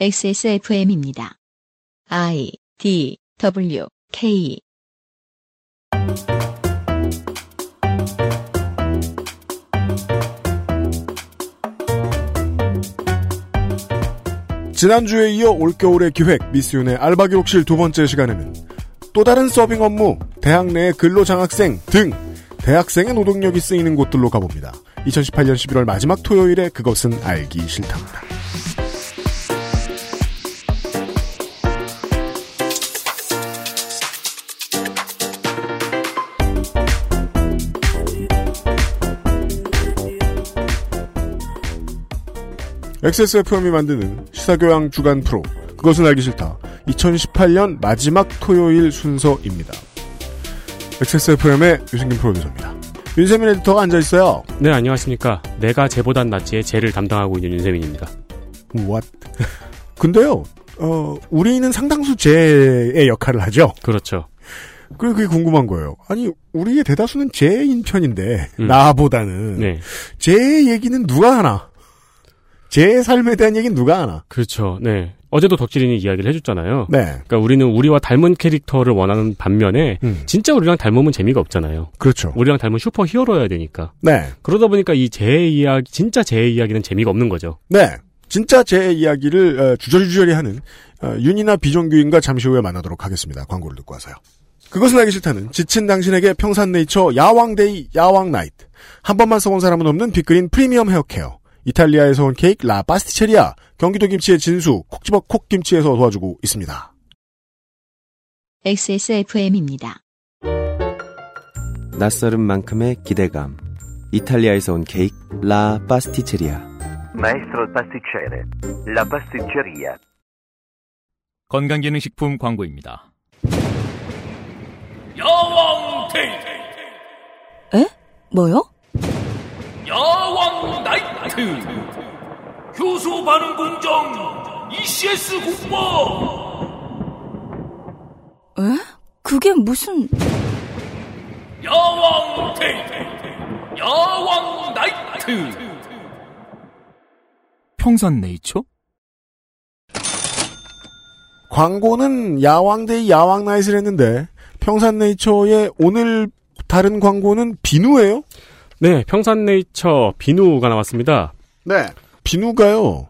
XSFM입니다. I D W K 지난주에 이어 올겨울의 기획 미스윤의 알바 기록실 두 번째 시간에는 또 다른 서빙 업무, 대학 내 근로 장학생 등 대학생의 노동력이 쓰이는 곳들로 가봅니다. 2018년 11월 마지막 토요일에 그것은 알기 싫답니다. XSFM이 만드는 시사교양 주간 프로 그것은 알기 싫다 2018년 마지막 토요일 순서입니다. XSFM의 유승균 프로듀서입니다. 윤세민 에디터가 앉아있어요. 네, 안녕하십니까. 내가 쟤보단 낫지의 쟤를 담당하고 있는 윤세민입니다. What? 근데요, 어, 우리는 상당수 쟤의 역할을 하죠. 그렇죠. 그리고 그게 궁금한 거예요. 아니, 우리의 대다수는 쟤인 편인데, 음. 나보다는. 네. 쟤 얘기는 누가 하나? 쟤 삶에 대한 얘기는 누가 하나? 그렇죠. 네. 어제도 덕질인이 이야기를 해줬잖아요. 네. 그러니까 우리는 우리와 닮은 캐릭터를 원하는 반면에 음, 진짜 우리랑 닮으면 재미가 없잖아요. 그렇죠. 우리랑 닮은 슈퍼 히어로여야 되니까. 네. 그러다 보니까 이 쟤 이야기, 진짜 쟤 이야기는 재미가 없는 거죠. 네. 진짜 쟤 이야기를 어, 주저리주저리 하는 어, 윤이나 비정규인과 잠시 후에 만나도록 하겠습니다. 광고를 듣고 와서요. 그것은 알기 싫다는 지친 당신에게 평산네이처 야왕데이 야왕나이트 한 번만 써본 사람은 없는 빅그린 프리미엄 헤어케어 이탈리아에서 온 케이크 라 파스티체리아 경기도 김치의 진수 콕 집어 콕김치에서 도와주고 있습니다. XSFM입니다. 낯설은 만큼의 기대감. 이탈리아에서 온 케이크 라 파스티체리아. Maestro pasticcere, la pasticceria. 건강기능식품 광고입니다. 야왕 데이트 에? 뭐요? 야왕 나이트 효소 반응 공정 ECS 국보 에? 그게 무슨... 야왕 데이트 야왕 나이트 평산 네이처? 광고는 야왕데이 야왕나잇을 했는데 평산네이처의 오늘 다른 광고는 비누예요? 네, 평산네이처 비누가 나왔습니다. 네. 비누가요.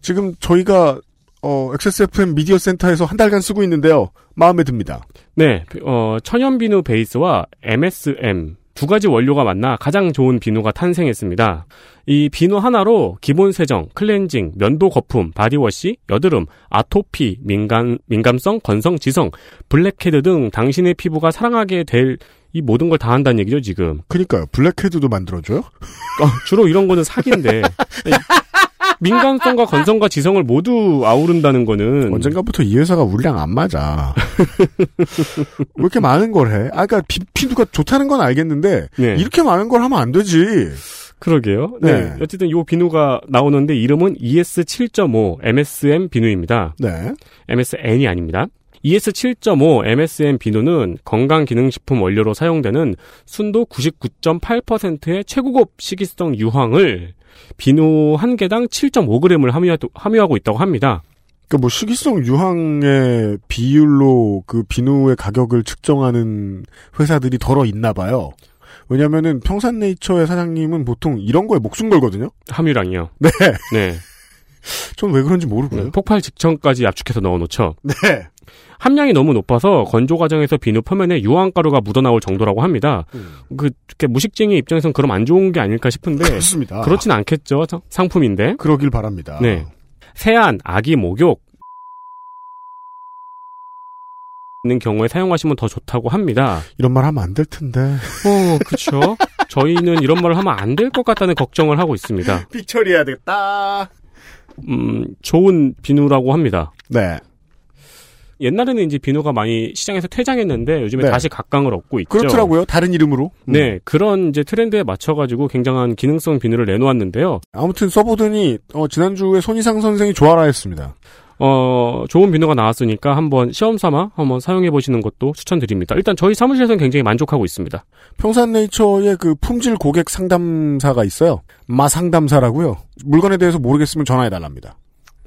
지금 저희가 어, XSFM 미디어 센터에서 한 달간 쓰고 있는데요. 마음에 듭니다. 네, 어, 천연 비누 베이스와 MSM 두 가지 원료가 만나 가장 좋은 비누가 탄생했습니다. 이 비누 하나로 기본 세정, 클렌징, 면도 거품, 바디워시, 여드름, 아토피, 민감, 민감성, 건성, 지성, 블랙헤드 등 당신의 피부가 사랑하게 될 이 모든 걸 다 한다는 얘기죠, 지금. 그니까요. 블랙헤드도 만들어줘요? 어, 주로 이런 거는 사기인데. 민감성과 건성과 지성을 모두 아우른다는 거는 언젠가부터 이 회사가 우리랑 안 맞아. 왜 이렇게 많은 걸 해? 아, 그니까 비, 비누가 좋다는 건 알겠는데, 네. 이렇게 많은 걸 하면 안 되지. 그러게요. 네. 네. 어쨌든 요 비누가 나오는데 이름은 ES7.5 MSM 비누입니다. 네. MSN이 아닙니다. ES7.5 MSM 비누는 건강기능식품 원료로 사용되는 순도 99.8%의 최고급 식이성 유황을 비누 한 개당 7.5g을 함유하고 있다고 합니다. 그니까 뭐 식이성 유황의 비율로 그 비누의 가격을 측정하는 회사들이 덜어 있나 봐요. 왜냐면은 평산네이처의 사장님은 보통 이런 거에 목숨 걸거든요? 함유량이요. 네. 네. 전 왜 그런지 모르고요. 폭발 직전까지 압축해서 넣어놓죠. 네. 함량이 너무 높아서 건조 과정에서 비누 표면에 유황가루가 묻어나올 정도라고 합니다. 그 이렇게 무식쟁이 입장에선 그럼 안 좋은 게 아닐까 싶은데 그렇습니다. 그렇진 않겠죠. 상- 상품인데. 그러길 바랍니다. 네. 세안, 아기 목욕 있는 경우에 사용하시면 더 좋다고 합니다. 이런 말 하면 안 될 텐데. 어, 그렇죠. 저희는 이런 말을 하면 안 될 것 같다는 걱정을 하고 있습니다. 픽 처리해야 되겠다. 음, 좋은 비누라고 합니다. 네. 옛날에는 이제 비누가 많이 시장에서 퇴장했는데 요즘에 네. 다시 각광을 얻고 있죠. 그렇더라고요. 다른 이름으로. 음. 네, 그런 이제 트렌드에 맞춰가지고 굉장한 기능성 비누를 내놓았는데요. 아무튼 써보더니 어, 지난주에 손희상 선생이 좋아라 했습니다. 어, 좋은 비누가 나왔으니까 한번 시험 삼아 한번 사용해 보시는 것도 추천드립니다. 일단 저희 사무실에서는 굉장히 만족하고 있습니다. 평산네이처의 그 품질 고객 상담사가 있어요. 마상담사라고요. 물건에 대해서 모르겠으면 전화해 달랍니다.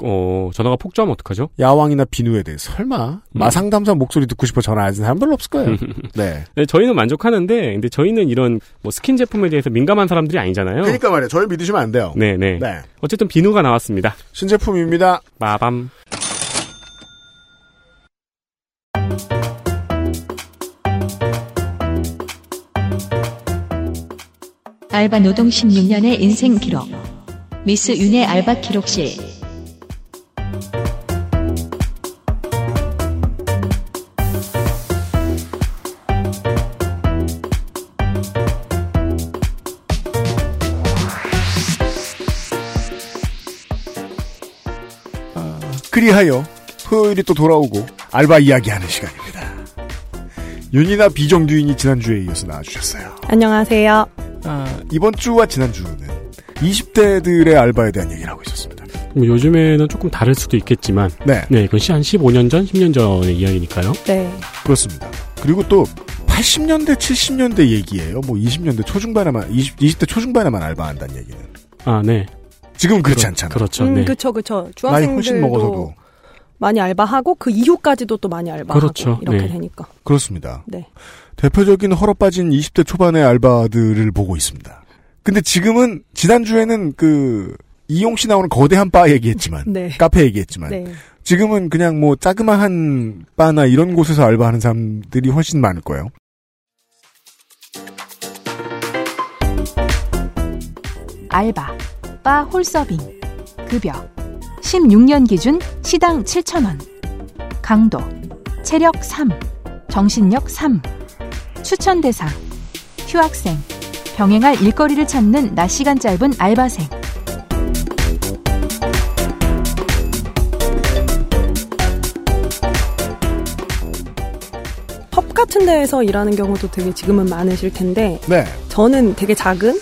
어, 전화가 폭주하면 어떡하죠? 야왕이나 비누에 대해 설마 마상담사 목소리 듣고 싶어 전화하는 사람 별로 없을 거예요. 네. 네, 저희는 만족하는데, 근데 저희는 이런 뭐 스킨 제품에 대해서 민감한 사람들이 아니잖아요. 그러니까 말이에요. 저희 믿으시면 안 돼요. 네, 네. 네. 어쨌든 비누가 나왔습니다. 신제품입니다. 마밤. 알바 노동 16년의 인생 기록. 미스 윤의 알바 기록실. 그리하여 토요일이 또 돌아오고 알바 이야기하는 시간입니다. 윤이나 비정규인이 지난주에 이어서 나와주셨어요. 안녕하세요. 아, 이번 주와 지난주는 20대들의 알바에 대한 얘기를 하고 있었습니다. 뭐 요즘에는 조금 다를 수도 있겠지만, 네, 네, 이건 한 15년 전, 10년 전의 이야기니까요. 네. 그렇습니다. 그리고 또 80년대, 70년대 얘기예요. 뭐 20년대 초중반에만, 20, 20대 초중반에만 알바한다는 얘기는. 아, 네. 지금 그렇지 그렇- 않잖아요. 그렇죠. 음, 네. 그쵸, 그쵸. 나이 훨씬 중학생들도 먹어서도. 많이 알바하고 그 이후까지도 또 많이 알바하고 그렇죠. 이렇게 네. 되니까. 그렇습니다. 네. 대표적인 헐어빠진 20대 초반의 알바들을 보고 있습니다. 근데 지금은, 지난주에는 그, 이용 씨 나오는 거대한 바 얘기했지만, 네. 카페 얘기했지만, 네. 지금은 그냥 뭐 자그마한 바나 이런 곳에서 알바하는 사람들이 훨씬 많을 거예요. 알바, 바 홀서빙, 급여, 16년 기준 시당 7,000원, 강도, 체력 3, 정신력 3, 추천 대상, 휴학생, 병행할 일거리를 찾는 낮 시간 짧은 알바생, 펍 같은 데에서 일하는 경우도 되게 지금은 많으실 텐데 네. 저는 되게 작은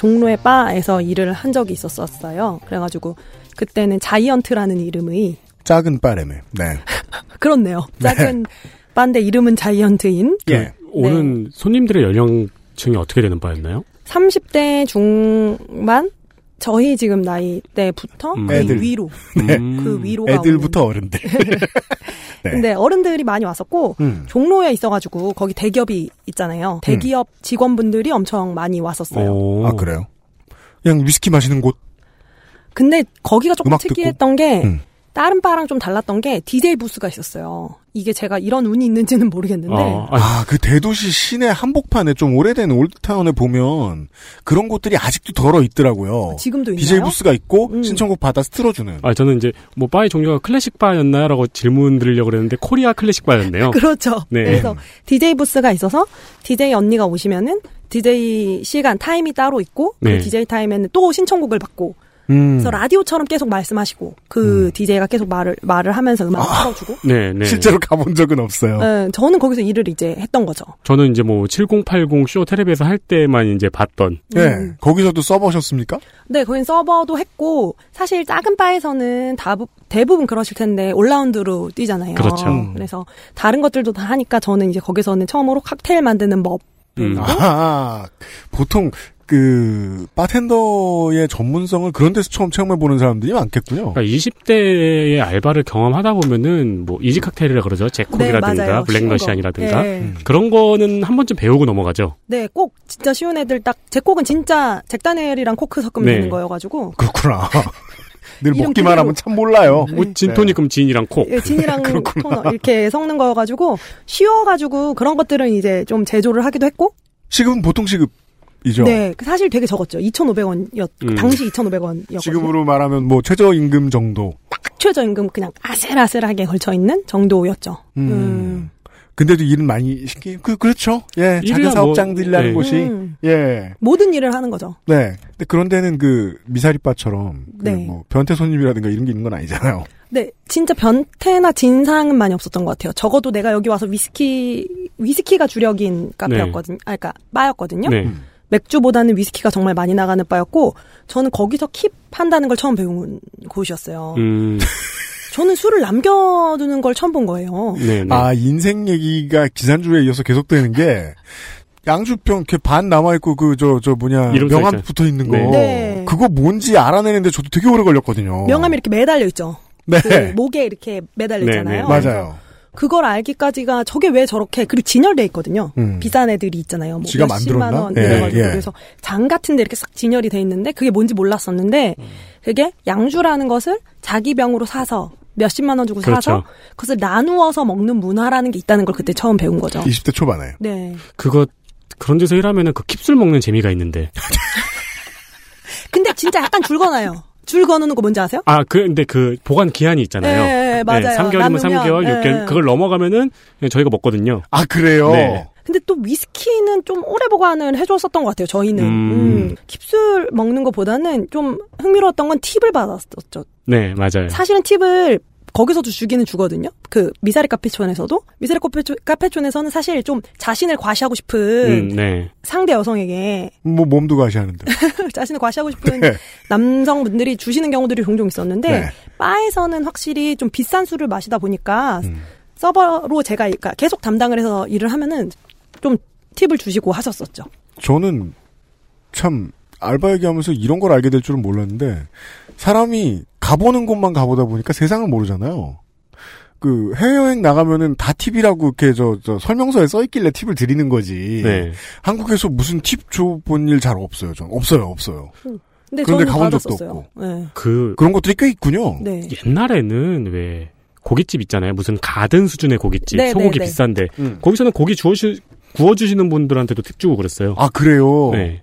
종로의 바에서 일을 한 적이 있었었어요. 그래가지고 그때는 자이언트라는 이름의 작은 바람에. 네. 그렇네요. 작은 바인데 이름은 자이언트인 예. 오는 손님들의 연령층이 어떻게 되는 바였나요? 30대 중반 저희 지금 나이 때부터 음. 그 애들. 위로 네. 음. 그 위로가 애들부터. 어른들. 네. 근데 어른들이 많이 왔었고 음. 종로에 있어가지고 거기 대기업이 있잖아요. 대기업 직원분들이 엄청 많이 왔었어요. 어. 아, 그래요? 그냥 위스키 마시는 곳? 근데 거기가 조금 음악 듣고? 특이했던 게 음. 다른 바랑 좀 달랐던 게 DJ 부스가 있었어요. 이게 제가 이런 운이 있는지는 모르겠는데 어, 아, 아, 그 대도시 시내 한복판에 좀 오래된 old town에 보면 그런 곳들이 아직도 더러 있더라고요. 지금도 있나요? DJ 부스가 있고 음. 신청곡 받아서 틀어주는. 아, 저는 이제 뭐 바의 종류가 클래식 바였나요? 라고 질문 드리려고 그랬는데 코리아 클래식 바였네요. 그렇죠. 네. 그래서 DJ 부스가 있어서 DJ 언니가 오시면은 DJ 시간 타임이 따로 있고 네. 그 DJ 타임에는 또 신청곡을 받고 음. 그래서 라디오처럼 계속 말씀하시고 그 DJ가 계속 말을 말을 하면서 음악을 틀어주고 네, 네. 실제로 가본 적은 없어요. 네, 저는 거기서 일을 이제 했던 거죠. 저는 이제 뭐 7080 쇼 텔레비에서 할 때만 이제 봤던 예. 음. 거기서도 써보셨습니까? 네, 거긴 서버도 했고 사실 작은 바에서는 다, 대부분 그러실 텐데 올라운드로 뛰잖아요. 그렇죠. 음. 그래서 다른 것들도 다 하니까 저는 이제 거기서는 처음으로 칵테일 만드는 법 음. 아, 보통 그 바텐더의 전문성을 그런 데서 처음 체험해 보는 사람들이 많겠군요. 그러니까 20대의 알바를 경험하다 보면은 뭐 이지 칵테일이라 그러죠. 네, 제콕이라든가 맞아요. 블랙러시안이라든가 네. 음. 그런 거는 한 번쯤 배우고 넘어가죠. 네, 꼭 진짜 쉬운 애들 딱제 곡은 진짜 잭다니엘이랑 코크 섞으면 네. 되는 거여가지고 그렇구나. 늘 먹기만 그대로- 하면 참 몰라요. 뭐 진토니금 진이랑 콕. 예, 진이랑. 토너 이렇게 섞는 거여가지고 쉬워가지고 그런 것들은 이제 좀 제조를 하기도 했고 시급은 보통 시급 이죠. 네, 그 사실 되게 적었죠. 2,500원이었 음. 당시 2,500원이었거든요. 지금으로 말하면 뭐 최저임금 정도. 최저임금 그냥 아슬아슬하게 걸쳐 있는 정도였죠. 음. 음. 근데도 일은 많이 시키. 그 그렇죠. 예, 자기 일이야 사업장들이라는 뭐, 곳이 음. 예. 모든 일을 하는 거죠. 네. 근데 그런 데는 그 미사리바처럼 그 네. 뭐 변태 손님이라든가 이런 게 있는 건 아니잖아요. 네, 진짜 변태나 진상은 많이 없었던 것 같아요. 적어도 내가 여기 와서 위스키 위스키가 주력인 카페였거든요. 아, 그러니까 바였거든요. 네. 맥주보다는 위스키가 정말 많이 나가는 바였고 저는 거기서 킵 한다는 걸 처음 배운 곳이었어요. 음, 저는 술을 남겨두는 걸 처음 본 거예요. 네, 네. 아 인생 얘기가 지난주에 이어서 계속되는 게 양주병 이렇게 반 남아 있고 그저저 뭐냐 명함. 붙어 있는 거 네. 네. 그거 뭔지 알아내는데 저도 되게 오래 걸렸거든요. 명함이 이렇게 매달려 있죠. 네. 그 목에 이렇게 매달려 네, 있잖아요. 네. 맞아요. 그걸 알기까지가 저게 왜 저렇게 그리고 진열돼 있거든요. 음. 비싼 애들이 있잖아요. 뭐 지가 몇십만? 원 예, 이래가지고 예. 그래서 장 같은데 이렇게 싹 진열이 돼 있는데 그게 뭔지 몰랐었는데 음. 그게 양주라는 것을 자기 병으로 사서 몇십만 원 주고 그렇죠. 사서 그것을 나누어서 먹는 문화라는 게 있다는 걸 그때 처음 배운 거죠. 20대 초반에. 네. 그거 그런 데서 일하면은 그 킵술 먹는 재미가 있는데. 근데 진짜 약간 줄 거나요. 줄 거는 거 뭔지 아세요? 아, 그, 근데 그 보관 기한이 있잖아요. 네, 맞아요. 3개월이면 남으면, 3개월, 네. 6개월. 그걸 넘어가면은 저희가 먹거든요. 아 그래요. 네. 근데 또 위스키는 좀 오래 보관을 해줬었던 것 같아요. 저희는 음. 음, 킵술 먹는 것보다는 좀 흥미로웠던 건 팁을 받았었죠. 네, 맞아요. 사실은 팁을 거기서도 주기는 주거든요. 그 미사리 카페촌에서도 미사리 카페촌, 카페촌 에서는 사실 좀 자신을 과시하고 싶은 음, 네. 상대 여성에게 뭐 몸도 가시하는데. 자신을 과시하고 싶은 네. 남성분들이 주시는 경우들이 종종 있었는데 네. 바에서는 확실히 좀 비싼 술을 마시다 보니까 음. 서버로 제가 그러니까 계속 담당을 해서 일을 하면은 좀 팁을 주시고 하셨었죠. 저는 참 알바 얘기하면서 이런 걸 알게 될 줄은 몰랐는데 사람이 가보는 곳만 가보다 보니까 세상을 모르잖아요. 그 해외여행 나가면은 다 팁이라고 이렇게 저, 저 설명서에 써 있길래 팁을 드리는 거지. 네. 한국에서 무슨 팁 줘본 일 잘 없어요. 전 없어요, 없어요. 근데 그런데 가본 적도 받았었어요. 네. 그, 그런 것들이 꽤 있군요. 네. 옛날에는 왜 고깃집 있잖아요. 무슨 가든 수준의 고깃집. 네, 소고기 네, 네. 비싼데. 음. 거기서는 고기 주워주, 구워주시는 분들한테도 팁 주고 그랬어요. 아 그래요. 네.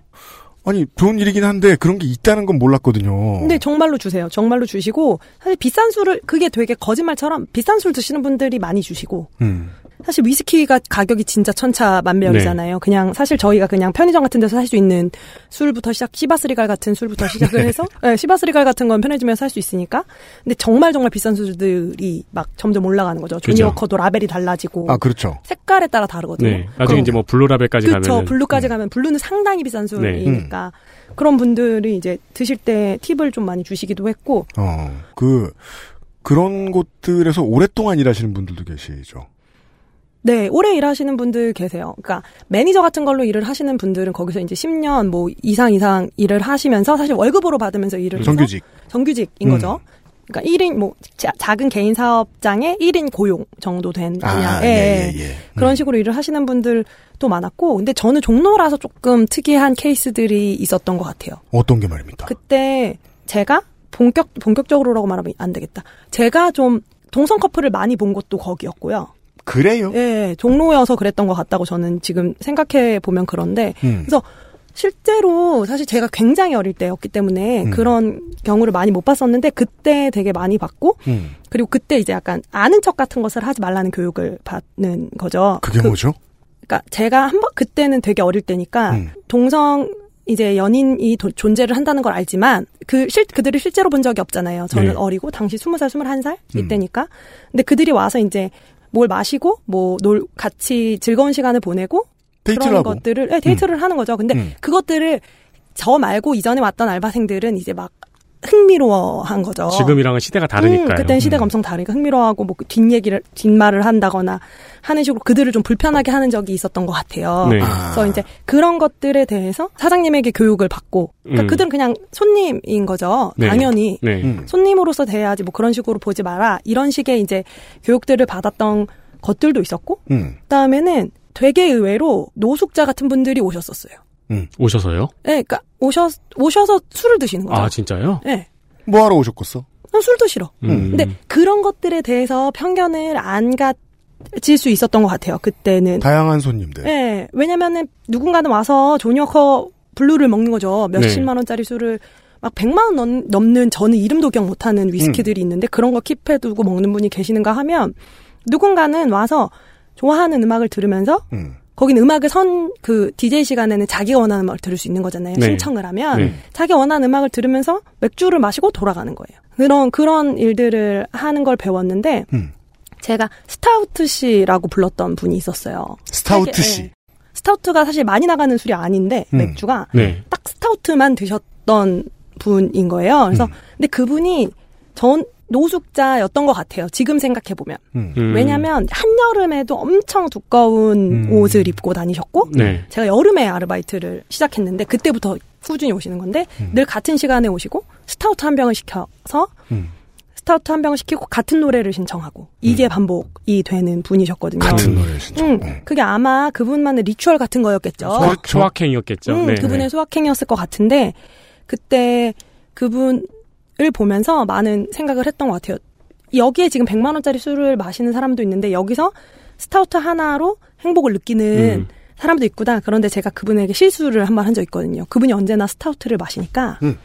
아니 좋은 일이긴 한데 그런 게 있다는 건 몰랐거든요. 근데 정말로 주세요. 정말로 주시고 사실 비싼 술을 그게 되게 거짓말처럼 비싼 술 드시는 분들이 많이 주시고 음. 사실 위스키가 가격이 진짜 천차만별이잖아요. 네. 그냥 사실 저희가 그냥 편의점 같은 데서 살 수 있는 술부터 시작, 시바스리갈 같은 술부터 시작을 해서 네, 시바스리갈 같은 건 편의점에서 살 수 있으니까. 근데 정말 정말 비싼 술들이 막 점점 올라가는 거죠. 조니워커도 라벨이 달라지고 아 그렇죠. 색깔에 따라 다르거든요. 네. 나중에 이제 뭐 블루 라벨까지 그렇죠. 가면. 블루까지 가면 블루는 상당히 비싼 술이니까 그런 분들이 이제 드실 때 팁을 좀 많이 주시기도 했고 어, 그, 그런 곳들에서 오랫동안 일하시는 분들도 계시죠. 네, 오래 일하시는 분들 계세요. 그러니까 매니저 같은 걸로 일을 하시는 분들은 거기서 이제 10년 뭐 이상 이상 일을 하시면서 사실 월급으로 받으면서 일을 정규직. 정규직인 음. 거죠. 그러니까 1인 뭐 자- 작은 개인 사업장의 1인 고용 정도 된 아, 그냥 예, 예, 예, 예. 예. 그런 음. 식으로 일을 하시는 분들도 많았고 근데 저는 종로라서 조금 특이한 케이스들이 있었던 것 같아요. 어떤 게 말입니까? 그때 제가 본격 본격적으로라고 말하면 안 되겠다. 제가 좀 동성 커플을 많이 본 곳도 거기였고요. 그래요? 예, 종로여서 그랬던 것 같다고 저는 지금 생각해 보면 그런데 음. 그래서 실제로 사실 제가 굉장히 어릴 때였기 때문에 음. 그런 경우를 많이 못 봤었는데 그때 되게 많이 봤고 음. 그리고 그때 이제 약간 아는 척 같은 것을 하지 말라는 교육을 받는 거죠. 그게 그- 뭐죠? 그러니까 제가 한 번 그때는 되게 어릴 때니까 음. 동성 이제 연인이 도- 존재를 한다는 걸 알지만 그 실, 그들을 실제로 본 적이 없잖아요. 저는 네. 어리고 당시 20살, 21살 음. 이때니까. 근데 그들이 와서 이제 뭘 마시고 뭐 놀 같이 즐거운 시간을 보내고 데이트를 그런 하고. 것들을 네, 데이트를 하는 거죠. 근데 음. 그것들을 저 말고 이전에 왔던 알바생들은 이제 막 흥미로워한 거죠. 지금이랑은 시대가 다르니까요. 음, 그때는 시대가 음. 엄청 다르니까 흥미로워하고 뭐 뒷얘기를 뒷말을 한다거나 하는 식으로 그들을 좀 불편하게 하는 적이 있었던 것 같아요. 네. 아. 그래서 이제 그런 것들에 대해서 사장님에게 교육을 받고 그러니까 음. 그들은 그냥 손님인 거죠. 네. 당연히 네. 음. 손님으로서 대해야지 뭐 그런 식으로 보지 마라 이런 식의 이제 교육들을 받았던 것들도 있었고 음. 그다음에는 되게 의외로 노숙자 같은 분들이 오셨었어요. 오셔서요? 네, 그러니까 오셔 오셔서 술을 드시는 거죠. 아, 진짜요? 네, 뭐 하러 오셨겠어? 난술 드시러. 음. 근데 그런 것들에 대해서 편견을 안 가질 수 있었던 것 같아요. 그때는. 다양한 손님들. 네, 왜냐면은 누군가는 와서 조니워커 블루를 먹는 거죠. 네. 몇십만 원짜리 술을 막 100만 원 넘, 넘는 저는 이름도 기억 못하는 위스키들이 있는데 그런 거 킵해두고 먹는 분이 계시는가 하면 누군가는 와서 좋아하는 음악을 들으면서 음. 거긴 음악을 선 그 DJ 시간에는 자기가 원하는 음악을 들을 수 있는 거잖아요. 네. 신청을 하면 네. 자기가 원하는 음악을 들으면서 맥주를 마시고 돌아가는 거예요. 그런 그런 일들을 하는 걸 배웠는데 음. 제가 스타우트 씨라고 불렀던 분이 있었어요. 스타우트 씨. 예. 스타우트가 사실 많이 나가는 술이 아닌데 음. 맥주가 네. 딱 스타우트만 드셨던 분인 거예요. 그래서 음. 근데 그분이 전 노숙자였던 것 같아요. 지금 생각해 보면. 음. 음. 왜냐하면 한 여름에도 엄청 두꺼운 음. 옷을 입고 다니셨고 네. 제가 여름에 아르바이트를 시작했는데 그때부터 꾸준히 오시는 건데 음. 늘 같은 시간에 오시고 스타우트 한 병을 시켜서 음. 스타우트 한 병을 시키고 같은 노래를 신청하고 이게 반복이 되는 분이셨거든요. 같은 노래를 신청. 음, 네. 그게 아마 그분만의 ritual 같은 거였겠죠. 소확, 소확행이었겠죠. 음, 네. 그분의 소확행이었을 것 같은데 그때 그분을 보면서 많은 생각을 했던 것 같아요. 여기에 지금 100만 원짜리 술을 마시는 사람도 있는데 여기서 스타우트 하나로 행복을 느끼는 음. 사람도 있구나. 그런데 제가 그분에게 실수를 한 번 한 적 있거든요. 그분이 언제나 스타우트를 마시니까 음.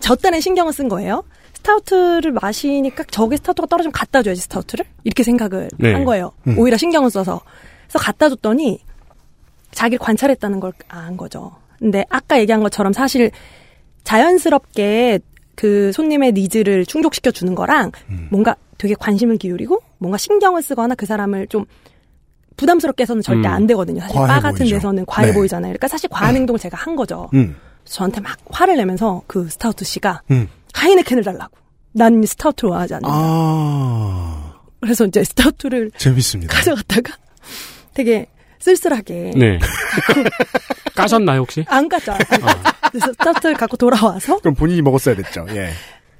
저 딴에는 신경을 쓴 거예요. 스타우트를 마시니까 저게 스타우트가 떨어지면 갖다 줘야지 스타우트를 이렇게 생각을 네. 한 거예요. 음. 오히려 신경을 써서 그래서 갖다 줬더니 자기를 관찰했다는 걸 안 거죠. 근데 아까 얘기한 것처럼 사실 자연스럽게 그 손님의 needs를 충족시켜 주는 거랑 음. 뭔가 되게 관심을 기울이고 뭔가 신경을 쓰거나 그 사람을 좀 부담스럽게 해서는 절대 음. 안 되거든요. 사실 바 같은 보이죠. 데서는 과해 네. 보이잖아요. 그러니까 사실 과한 행동을 제가 한 거죠. 음. 저한테 막 화를 내면서 그 스타우트 씨가 음. 하이네켄을 달라고. 난 스타우트를 원하지 않는다. 아, 그래서 이제 스타우트를 재밌습니다. 가져갔다가 되게 쓸쓸하게 네. 까셨나요, 혹시? 안. 안 깠죠. 그래서 스타우트를 갖고 돌아와서 그럼 본인이 먹었어야 됐죠. 예.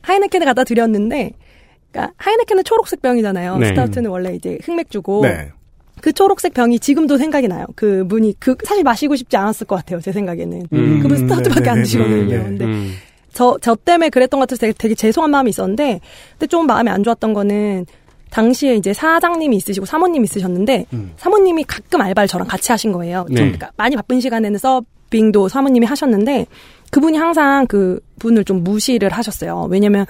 하이네켄을 갖다 드렸는데, 그러니까 하이네켄은 초록색 병이잖아요. 네. 스타우트는 원래 이제 흑맥주고 네. 그 초록색 병이 지금도 생각이 나요. 그 분이 그 사실 마시고 싶지 않았을 것 같아요. 제 생각에는 음. 그분 스타우트밖에 안 네, 네, 드시거든요. 네, 네. 근데 음. 저, 저 때문에 그랬던 것 같아서 되게, 되게 죄송한 마음이 있었는데, 근데 좀 마음이 안 좋았던 거는, 당시에 이제 사장님이 있으시고 사모님이 있으셨는데, 음. 사모님이 가끔 알바를 저랑 같이 하신 거예요. 좀 네. 그러니까 많이 바쁜 시간에는 서빙도 사모님이 하셨는데, 그분이 항상 그 분을 좀 무시를 하셨어요. 왜냐면,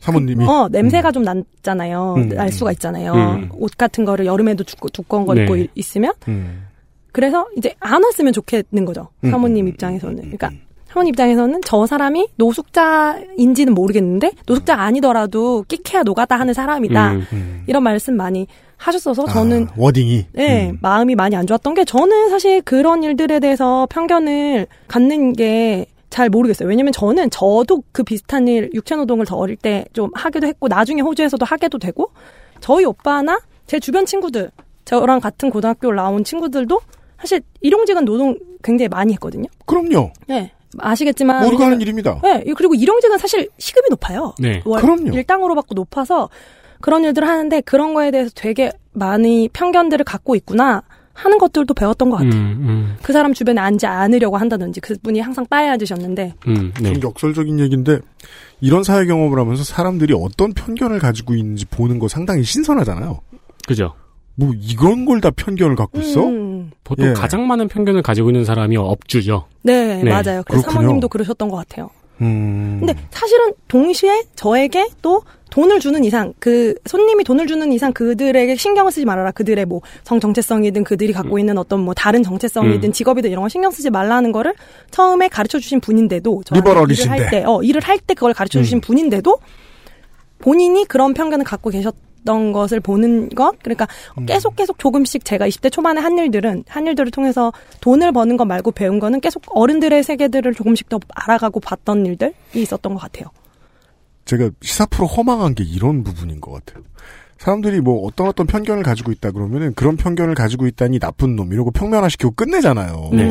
사모님이. 어, 냄새가 좀 났잖아요. 음. 날 수가 있잖아요. 음. 옷 같은 거를 여름에도 두꺼, 두꺼운 거 네. 입고 이- 있으면. 음. 그래서 이제 안 왔으면 좋겠는 거죠. 음. 사모님 입장에서는. 그러니까 사모님 입장에서는 저 사람이 노숙자인지는 모르겠는데 노숙자 아니더라도 끼케야 노가다 하는 사람이다. 음. 음. 이런 말씀 많이 하셨어서 저는 아, 워딩이. 네, 음. 마음이 많이 안 좋았던 게 저는 사실 그런 일들에 대해서 편견을 갖는 게 잘 모르겠어요. 왜냐면 저는 저도 그 비슷한 일 육체 노동을 더 어릴 때 좀 하기도 했고 나중에 호주에서도 하게도 되고 저희 오빠나 제 주변 친구들 저랑 같은 고등학교 나온 친구들도 사실 일용직은 노동 굉장히 많이 했거든요. 그럼요. 네. 아시겠지만 모두가 하는 일입니다. 네, 그리고 일용직은 사실 시급이 높아요. 네. 월 그럼요. 일당으로 받고 높아서 그런 일들을 하는데 그런 거에 대해서 되게 많이 편견들을 갖고 있구나 하는 것들도 배웠던 것 음, 같아요. 음, 그 사람 주변에 앉지 않으려고 한다든지 그분이 항상 빠야드셨는데 음, 네. 좀 역설적인 얘기인데 이런 사회 경험을 하면서 사람들이 어떤 편견을 가지고 있는지 보는 거 상당히 신선하잖아요. 그죠. 뭐 이런 걸 다 편견을 갖고 있어? 음, 보통 예. 가장 많은 편견을 가지고 있는 사람이 업주죠. 네, 네, 맞아요. 그렇군요. 사모님도 그러셨던 것 같아요. 음. 근데 사실은 동시에 저에게 또 돈을 주는 이상 그 손님이 돈을 주는 이상 그들에게 신경을 쓰지 말아라 그들의 뭐 성 정체성이든 그들이 갖고 있는 어떤 뭐 다른 정체성이든 음. 직업이든 이런 거 신경 쓰지 말라는 거를 처음에 가르쳐 주신 분인데도 일을 리버럴이신데. 할때어 일을 할 때 그걸 가르쳐 주신 음. 분인데도 본인이 그런 편견을 갖고 계셨 던 것을 보는 것 그러니까 음. 계속 계속 조금씩 제가 20대 초반에 한 일들은 한 일들을 통해서 돈을 버는 것 말고 배운 거는 계속 어른들의 세계들을 조금씩 더 알아가고 봤던 일들이 있었던 것 같아요. 제가 시사 프로 허망한 게 이런 부분인 것 같아요. 사람들이 뭐 어떤 어떤 편견을 가지고 있다 그러면은 그런 편견을 가지고 있다니 나쁜 놈 이러고 평면화시키고 끝내잖아요. 네.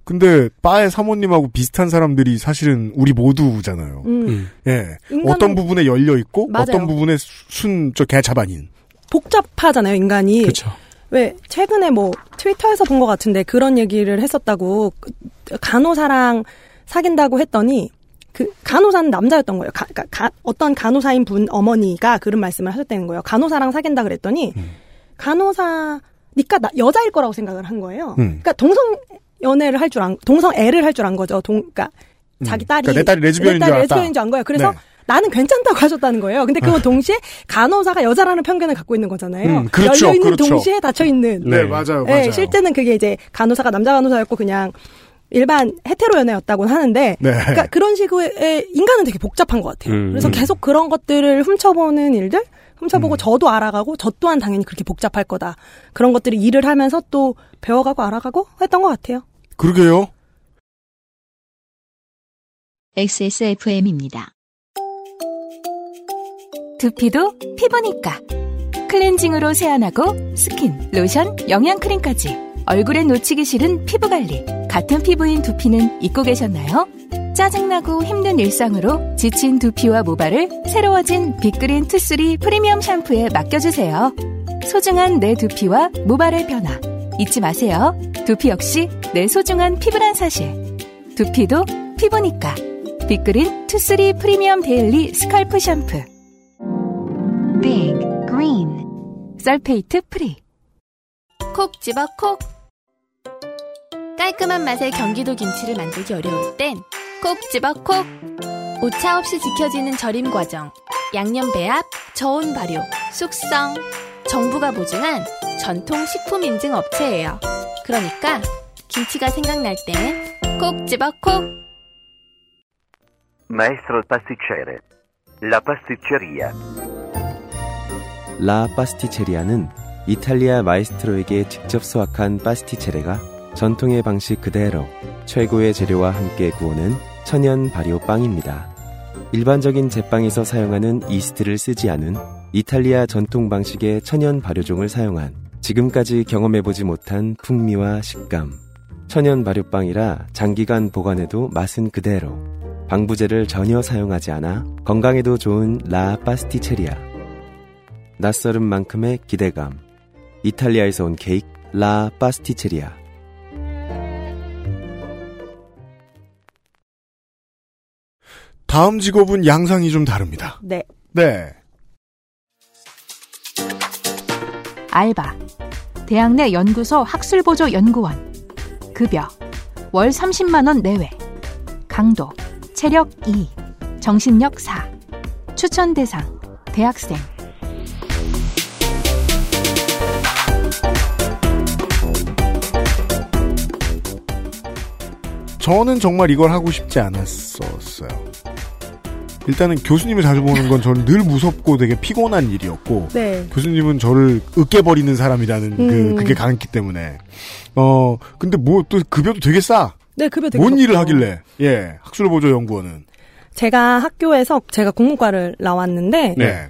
음, 근데 바의 사모님하고 비슷한 사람들이 사실은 우리 모두잖아요. 음. 음. 예. 인간은- 어떤 부분에 열려 있고 맞아요. 어떤 부분에 순 저 개차반인. 복잡하잖아요, 인간이. 그렇죠. 왜 최근에 뭐 트위터에서 본 것 같은데 그런 얘기를 했었다고 그 간호사랑 사귄다고 했더니 그 간호사는 남자였던 거예요. 가, 가- 가- 어떤 간호사인 분 어머니가 그런 말씀을 하셨다는 거예요. 간호사랑 사귄다 그랬더니 간호사니까 나- 여자일 거라고 생각을 한 거예요. 음. 그러니까 동성 연애를 할 줄 안, 동성 애를 할 줄 안 거죠. 동, 그러니까 자기 딸이 그러니까 내 딸이 레즈비언인 내 딸이 줄. 레즈비언인 줄 안 거예요. 그래서 네. 나는 괜찮다고 하셨다는 거예요. 근데 그건 동시에 간호사가 여자라는 편견을 갖고 있는 거잖아요. 음, 그렇죠, 열려 있는 그렇죠. 동시에 닫혀 있는. 네, 네. 맞아요, 네, 맞아요. 실제는 그게 이제 간호사가 남자 간호사였고 그냥 일반 헤테로 연애였다고 하는데 네. 그러니까 그런 식의 인간은 되게 복잡한 것 같아요. 음, 그래서 음. 계속 그런 것들을 훔쳐보는 일들, 훔쳐보고 음. 저도 알아가고 저 또한 당연히 그렇게 복잡할 거다. 그런 것들을 일을 하면서 또 배워가고 알아가고 했던 것 같아요. 그러게요. XSFM입니다. 두피도 피부니까. 클렌징으로 세안하고 스킨, 로션, 영양크림까지. 얼굴에 놓치기 싫은 피부관리. 같은 피부인 두피는 잊고 계셨나요? 짜증나고 힘든 일상으로 지친 두피와 모발을 새로워진 빅그린 투쓰리 프리미엄 샴푸에 맡겨주세요. 소중한 내 두피와 모발의 변화. 잊지 마세요. 두피 역시 내 소중한 피부란 사실. 두피도 피부니까. 빅그린 투쓰리 프리미엄 daily scalp 샴푸. 빅 그린 sulfate free. 콕 집어 콕. 깔끔한 맛의 경기도 김치를 만들기 어려울 땐 콕 집어 콕. 오차 없이 지켜지는 절임 과정. 양념 배합, 저온 발효, 숙성. 정부가 보증한 전통 식품 인증 업체예요. 그러니까 김치가 생각날 땐 콕 집어 콕. Maestro pasticcere. La pasticceria. La Pasticceria는 이탈리아 마이스트로에게 직접 수학한 pasticcere가 전통의 방식 그대로 최고의 재료와 함께 구우는 천연 발효 빵입니다. 일반적인 제빵에서 사용하는 이스트를 쓰지 않은 이탈리아 전통 방식의 천연 발효종을 사용한 지금까지 경험해보지 못한 풍미와 식감. 천연 발효빵이라 장기간 보관해도 맛은 그대로. 방부제를 전혀 사용하지 않아 건강에도 좋은 라 파스티체리아. 낯설은 만큼의 기대감. 이탈리아에서 온 케이크 라 파스티체리아. 다음 직업은 양상이 좀 다릅니다. 네. 네. 알바. 대학 내 연구소 학술보조 연구원. 급여. 월 30만원 내외. 강도. 체력 2. 정신력 4. 추천 대상. 대학생. 저는 정말 이걸 하고 싶지 않았었어요. 일단은 교수님을 자주 보는 건 저는 늘 무섭고 되게 피곤한 일이었고 네. 교수님은 저를 으깨버리는 사람이라는 그 음. 그게 강했기 때문에 어 근데 뭐 또 급여도 되게 싸. 네, 급여 되게 뭔 좋죠. 일을 하길래 예 학술 보조 연구원은 제가 학교에서 제가 국문과를 나왔는데 네.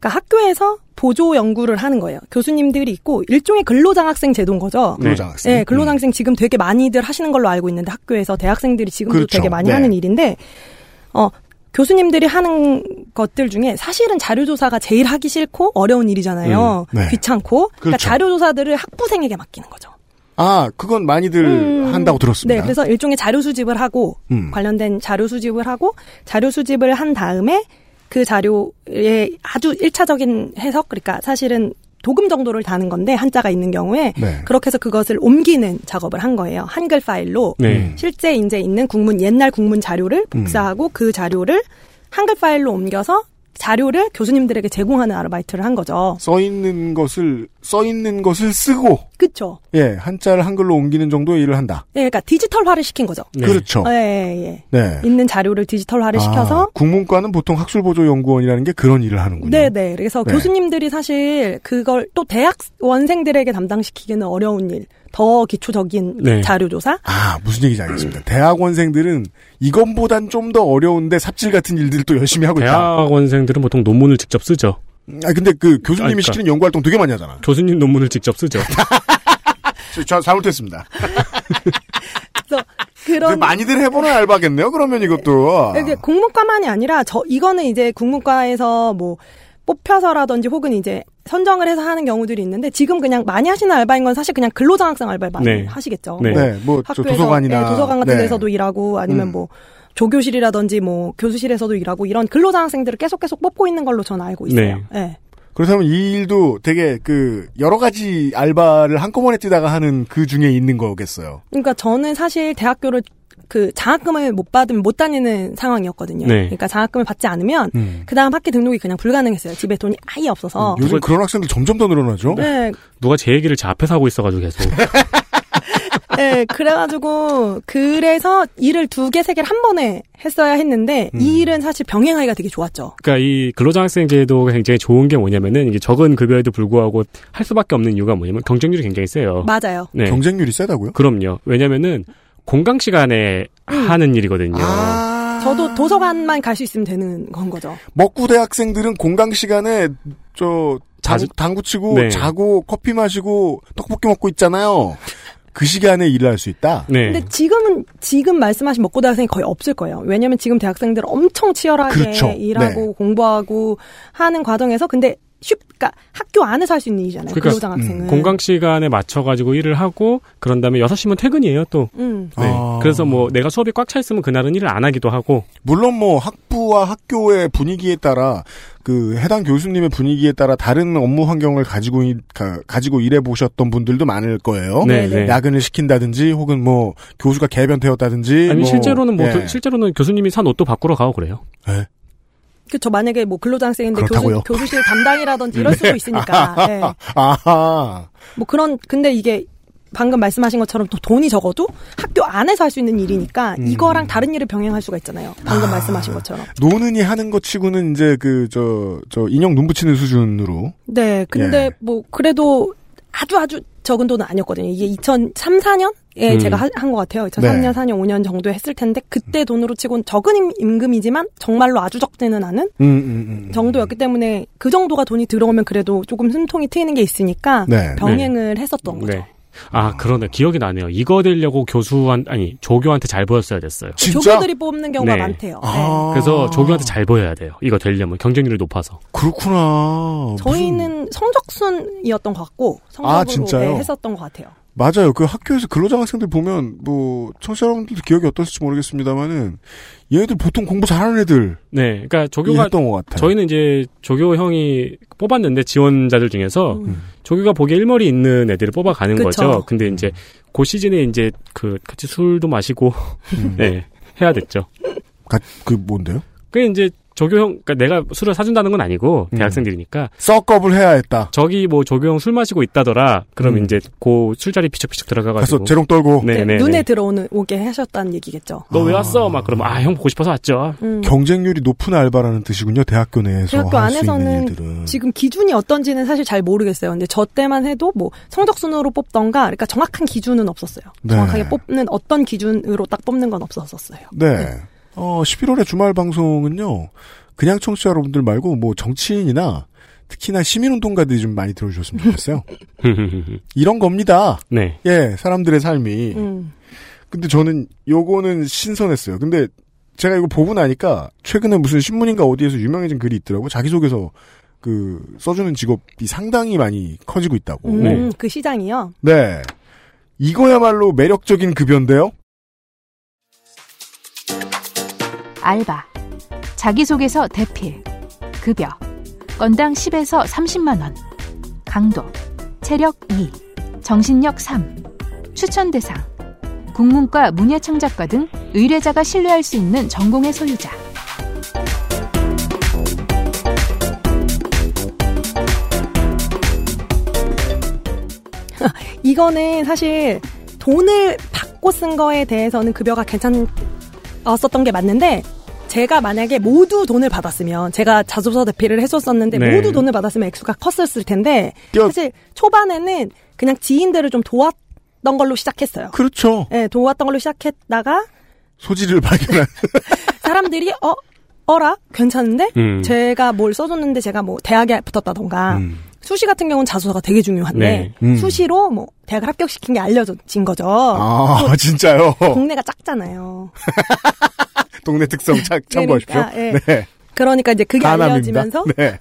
그러니까 학교에서 보조 연구를 하는 거예요. 교수님들이 있고 일종의 근로장학생 제도인 거죠. 근로장학생. 네, 근로장학생 지금 되게 많이들 하시는 걸로 알고 있는데 학교에서 대학생들이 지금도 그렇죠. 되게 많이 네. 하는 일인데 어 교수님들이 하는 것들 중에 사실은 자료조사가 제일 하기 싫고 어려운 일이잖아요. 음, 네. 귀찮고. 그러니까 그렇죠. 자료조사들을 학부생에게 맡기는 거죠. 아 그건 많이들 음, 한다고 들었습니다. 네, 그래서 일종의 자료 수집을 하고 음. 관련된 자료 수집을 하고 자료 수집을 한 다음에 그 자료의 아주 일차적인 해석, 그러니까 사실은 도금 정도를 다는 건데 한자가 있는 경우에 네. 그렇게 해서 그것을 옮기는 작업을 한 거예요. 한글 파일로 네. 실제 이제 있는 국문 옛날 국문 자료를 복사하고 그 자료를 한글 파일로 옮겨서 자료를 교수님들에게 제공하는 아르바이트를 한 거죠. 써 있는 것을 써 있는 것을 쓰고 그렇죠. 예 한자를 한글로 옮기는 정도의 일을 한다. 네, 그러니까 디지털화를 시킨 거죠. 그렇죠. 예, 예, 예. 네. 있는 자료를 디지털화를 아, 시켜서 국문과는 보통 학술보조연구원이라는 게 그런 일을 하는군요. 네 네. 그래서 네. 교수님들이 사실 그걸 또 대학원생들에게 담당시키기는 어려운 일, 더 기초적인 네. 자료조사? 아 무슨 얘기인지 알겠습니다. 대학원생들은 이건보단 좀 더 어려운데 삽질 같은 일들을 또 열심히 하고 있다. 대학원생들은 보통 논문을 직접 쓰죠. 아 근데 그 교수님이 아, 그러니까. 시키는 연구 활동 되게 많이 하잖아. 교수님 논문을 직접 쓰죠. 저, 저 잘못했습니다. 그래서 그런 많이들 해보는 알바겠네요. 그러면 이것도. 이게 국문과만이 아니라 저 이거는 이제 국문과에서 뭐 뽑혀서라든지 혹은 이제 선정을 해서 하는 경우들이 있는데 지금 그냥 많이 하시는 알바인 건 사실 그냥 근로장학생 알바를 많이 네. 하시겠죠. 네. 네, 뭐저 학교에서, 도서관이나. 네, 도서관 같은 네. 데서도 일하고 아니면 음. 뭐 조교실이라든지 뭐 교수실에서도 일하고 이런 근로장학생들을 계속 계속 뽑고 있는 걸로 저는 알고 있어요. 네. 네. 그렇다면 이 일도 되게 그 여러 가지 알바를 한꺼번에 뛰다가 하는 그 중에 있는 거겠어요. 그러니까 저는 사실 대학교를 그 장학금을 못 받으면 못 다니는 상황이었거든요. 네. 그러니까 장학금을 받지 않으면 음. 그 다음 학기 등록이 그냥 불가능했어요. 집에 돈이 아예 없어서. 요즘 그런 학생들 점점 더 늘어나죠. 네, 누가 제 얘기를 제 앞에서 하고 있어가지고 계속. 네, 그래가지고 그래서 일을 두 개, 세 개를 한 번에 했어야 했는데 음. 이 일은 사실 병행하기가 되게 좋았죠. 그러니까 이 근로장학생 제도가 굉장히 좋은 게 뭐냐면은 이게 적은 급여에도 불구하고 할 수밖에 없는 이유가 뭐냐면 경쟁률이 굉장히 세요. 맞아요. 네. 경쟁률이 세다고요? 그럼요. 왜냐면은 공강 시간에 음. 하는 일이거든요. 아. 저도 도서관만 갈 수 있으면 되는 건 거죠. 먹구 대학생들은 공강 시간에 저 자주- 당구 치고 네. 자고 커피 마시고 떡볶이 먹고 있잖아요. 그 시간에 일을 할 수 있다. 네. 근데 지금은 지금 말씀하신 먹고 대학생이 거의 없을 거예요. 왜냐면 지금 대학생들은 엄청 치열하게 그렇죠. 일하고 네. 공부하고 하는 과정에서 근데 쉽, 그러니까 학교 안에서 할 수 있는 일이잖아요. 그러니까, 근로장 학생은. 공강 시간에 맞춰가지고 일을 하고 그런 다음에 6시면 퇴근이에요 또. 음. 네. 아. 그래서 뭐 내가 수업이 꽉 차 있으면 그날은 일을 안 하기도 하고. 물론 뭐 학부와 학교의 분위기에 따라 그 해당 교수님의 분위기에 따라 다른 업무 환경을 가지고 일- 가, 가지고 일해 보셨던 분들도 많을 거예요. 네, 네. 야근을 시킨다든지 혹은 뭐 교수가 개변태웠다든지 아니 뭐, 실제로는 뭐 예. 도- 실제로는 교수님이 산 옷도 바꾸러 가고 그래요. 예. 그쵸 만약에 뭐 근로장 학생인데 교수, 그렇다고요? 교수실 담당이라든지 이럴 수도 있으니까. 네. 아하. 뭐 그런 근데 이게 방금 말씀하신 것처럼 또 돈이 적어도 학교 안에서 할 수 있는 일이니까 음. 이거랑 다른 일을 병행할 수가 있잖아요. 방금 말씀하신 것처럼. 노는이 하는 것 치고는 이제 그 저 저 인형 눈 붙이는 수준으로 네, 근데 예. 뭐 그래도 아주 아주 적은 돈은 아니었거든요. 이게 2003, 4년 에 음. 제가 한 것 같아요. 2003년, 네. 4년, 5년 정도 했을 텐데 그때 돈으로 치곤 적은 임- 임금이지만 정말로 아주 적지는 않은 음, 음, 음. 정도였기 때문에 그 정도가 돈이 들어오면 그래도 조금 숨통이 트이는 게 있으니까 네. 병행을 했었던 거죠. 네. 아 그러네 기억이 나네요. 이거 되려고 교수한 아니 조교한테 잘 보였어야 됐어요. 조교들이 뽑는 경우가 네. 많대요. 그래서 조교한테 잘 보여야 돼요. 이거 되려면 경쟁률이 높아서. 그렇구나. 저희는 성적순이었던 것 같고 성적으로 아, 진짜요? 네, 했었던 것 같아요. 맞아요. 그 학교에서 근로장 학생들 보면 뭐 청취자 여러분들도 기억이 어떠실지 모르겠습니다만은 얘네들 보통 공부 잘하는 애들 네, 그러니까 조교가 했던 것 같아요. 저희는 이제 조교 형이 뽑았는데 지원자들 중에서 음. 조교가 보기에 일머리 있는 애들을 뽑아가는 그쵸. 거죠. 근데 이제 그 시즌에 이제 그 같이 술도 마시고 네 해야 됐죠. 가, 그 뭔데요? 그 이제 조교형 그러니까 내가 술을 사준다는 건 아니고 대학생들이니까 썩업을 해야 했다. 저기 뭐 조교형 술 마시고 있다더라. 그럼 음. 이제 그 술자리 비척비척 들어가가지고 가서 재롱 떨고 네, 네, 눈에 네. 들어오는 오게 하셨다는 얘기겠죠. 너 왜 왔어? 막 그러면 아 형 보고 싶어서 왔죠. 음. 경쟁률이 높은 알바라는 뜻이군요. 대학교 내에서 대학교 안에서는 일들은. 지금 기준이 어떤지는 사실 잘 모르겠어요. 근데 저 때만 해도 뭐 성적순으로 뽑던가, 그러니까 정확한 기준은 없었어요. 네. 정확하게 뽑는 어떤 기준으로 딱 뽑는 건 없었었어요. 네. 어, 11월의 주말 방송은요. 그냥 청취자 여러분들 말고 뭐 정치인이나 특히나 시민운동가들이 좀 많이 들어주셨으면 좋겠어요. 이런 겁니다. 네. 예, 사람들의 삶이. 음. 근데 저는 요거는 신선했어요. 근데 제가 이거 보고 나니까 최근에 무슨 신문인가 어디에서 유명해진 글이 있더라고. 자기소개서 그 써주는 직업이 상당히 많이 커지고 있다고. 음, 그 시장이요. 네. 이거야말로 매력적인 급여인데요. 알바, 자기소개서 대필, 급여, 건당 10에서 30만원, 강도, 체력 2, 정신력 3, 추천 대상, 국문과 문예창작과 등 의뢰자가 신뢰할 수 있는 전공의 소유자. 이거는 사실 돈을 받고 쓴 거에 대해서는 급여가 괜찮았었던 게 맞는데 제가 만약에 모두 돈을 받았으면 제가 자소서 대피를 했었었는데 네. 모두 돈을 받았으면 액수가 컸었을 텐데 띄어- 사실 초반에는 그냥 지인들을 좀 도왔던 걸로 시작했어요. 그렇죠. 네, 도왔던 걸로 시작했다가 소지를 발견한. 사람들이 어 어라 괜찮은데 음. 제가 뭘 써줬는데 제가 뭐 대학에 붙었다던가 음. 수시 같은 경우는 자소서가 되게 중요한데 네. 음. 수시로 뭐 대학을 합격시킨 게 알려진 거죠. 아, 진짜요? 동네가 작잖아요. 동네 특성 참, 참고하십시오. 그러니까, 예. 네. 그러니까 이제 그게 하남입니다. 알려지면서 네.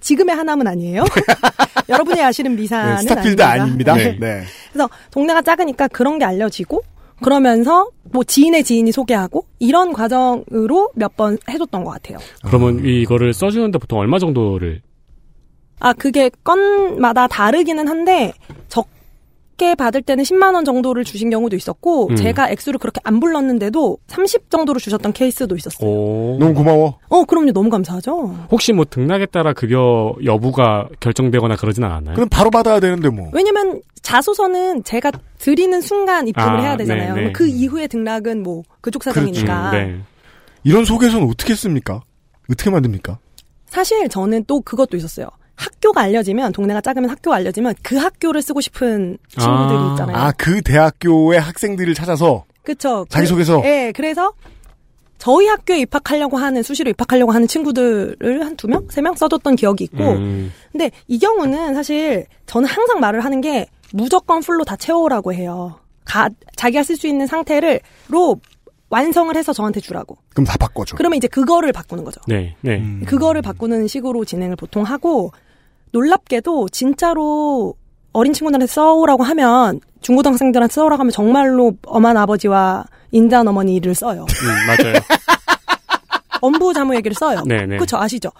지금의 하남은 아니에요. 여러분이 아시는 미사는 네, 스타필드 아닙니다. 네. 네. 그래서 동네가 작으니까 그런 게 알려지고 그러면서 뭐 지인의 지인이 소개하고 이런 과정으로 몇 번 해줬던 것 같아요. 그러면 이거를 써주는데 보통 얼마 정도를 아 그게 건마다 다르기는 한데 적게 받을 때는 10만 원 정도를 주신 경우도 있었고 음. 제가 액수를 그렇게 안 불렀는데도 30 정도로 주셨던 케이스도 있었어요. 너무 고마워. 어 그럼요 너무 감사하죠. 혹시 뭐 등락에 따라 급여 여부가 결정되거나 그러진 않았나요? 그럼 바로 받아야 되는데 뭐. 왜냐면 자소서는 제가 드리는 순간 입금을 아, 해야 되잖아요. 네, 네. 그 이후에 등락은 뭐 그쪽 사정이니까. 그렇죠. 네. 이런 소개서는 어떻게 씁니까? 어떻게 만듭니까? 사실 저는 또 그것도 있었어요. 학교가 알려지면 동네가 작으면 학교가 알려지면 그 학교를 쓰고 싶은 친구들이 있잖아요. 아, 그 대학교의 학생들을 찾아서 그쵸. 자기소개서? 그, 예, 그래서 저희 학교에 입학하려고 하는 수시로 입학하려고 하는 친구들을 한 두 명, 세 명 써줬던 기억이 있고, 음. 근데 이 경우는 사실 저는 항상 말을 하는 게 무조건 풀로 다 채워오라고 해요. 가, 자기가 쓸 수 있는 상태를로 완성을 해서 저한테 주라고. 그럼 다 바꿔줘. 그러면 이제 그거를 바꾸는 거죠. 네, 네. 그거를 바꾸는 식으로 진행을 보통 하고 놀랍게도 진짜로 어린 친구들한테 써오라고 하면 중고등학생들한테 써오라고 하면 정말로 엄한 아버지와 인자한 어머니를 써요. 음, 맞아요. 엄부 자무 얘기를 써요. 네네. 그쵸 아시죠?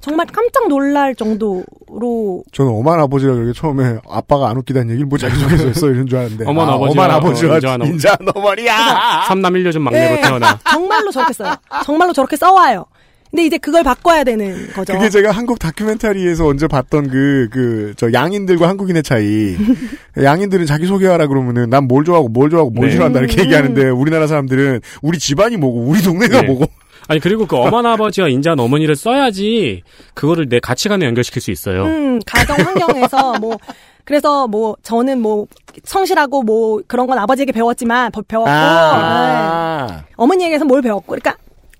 정말 깜짝 놀랄 정도로 저는 어만 아버지가 그렇게 처음에 아빠가 안 웃기다는 얘기를 뭐 자기 소개서 했어 이런 줄 알았는데. 어머나 아, 아버지와 어만 아버지와 어, 인자한 어머니. 인자한 어머니야. 삼남 일녀중 막내로 네, 태어나. 정말로 저렇게 써요. 정말로 저렇게 써와요. 근데 이제 그걸 바꿔야 되는 거죠. 그게 제가 한국 다큐멘터리에서 언제 봤던 그, 그, 저 양인들과 한국인의 차이. 양인들은 자기소개하라 그러면은 난 뭘 좋아하고 뭘 좋아하고 뭘 네. 싫어한다 이렇게 음. 얘기하는데 우리나라 사람들은 우리 집안이 뭐고 우리 동네가 네. 뭐고. 아니 그리고 그 어머나 아버지와 인자한 어머니를 써야지 그거를 내 가치관에 연결시킬 수 있어요. 음, 가정 환경에서 뭐 그래서 뭐 저는 뭐 성실하고 뭐 그런 건 아버지에게 배웠지만 버- 배웠고 아. 네. 어머니에게서 뭘 배웠고 그러니까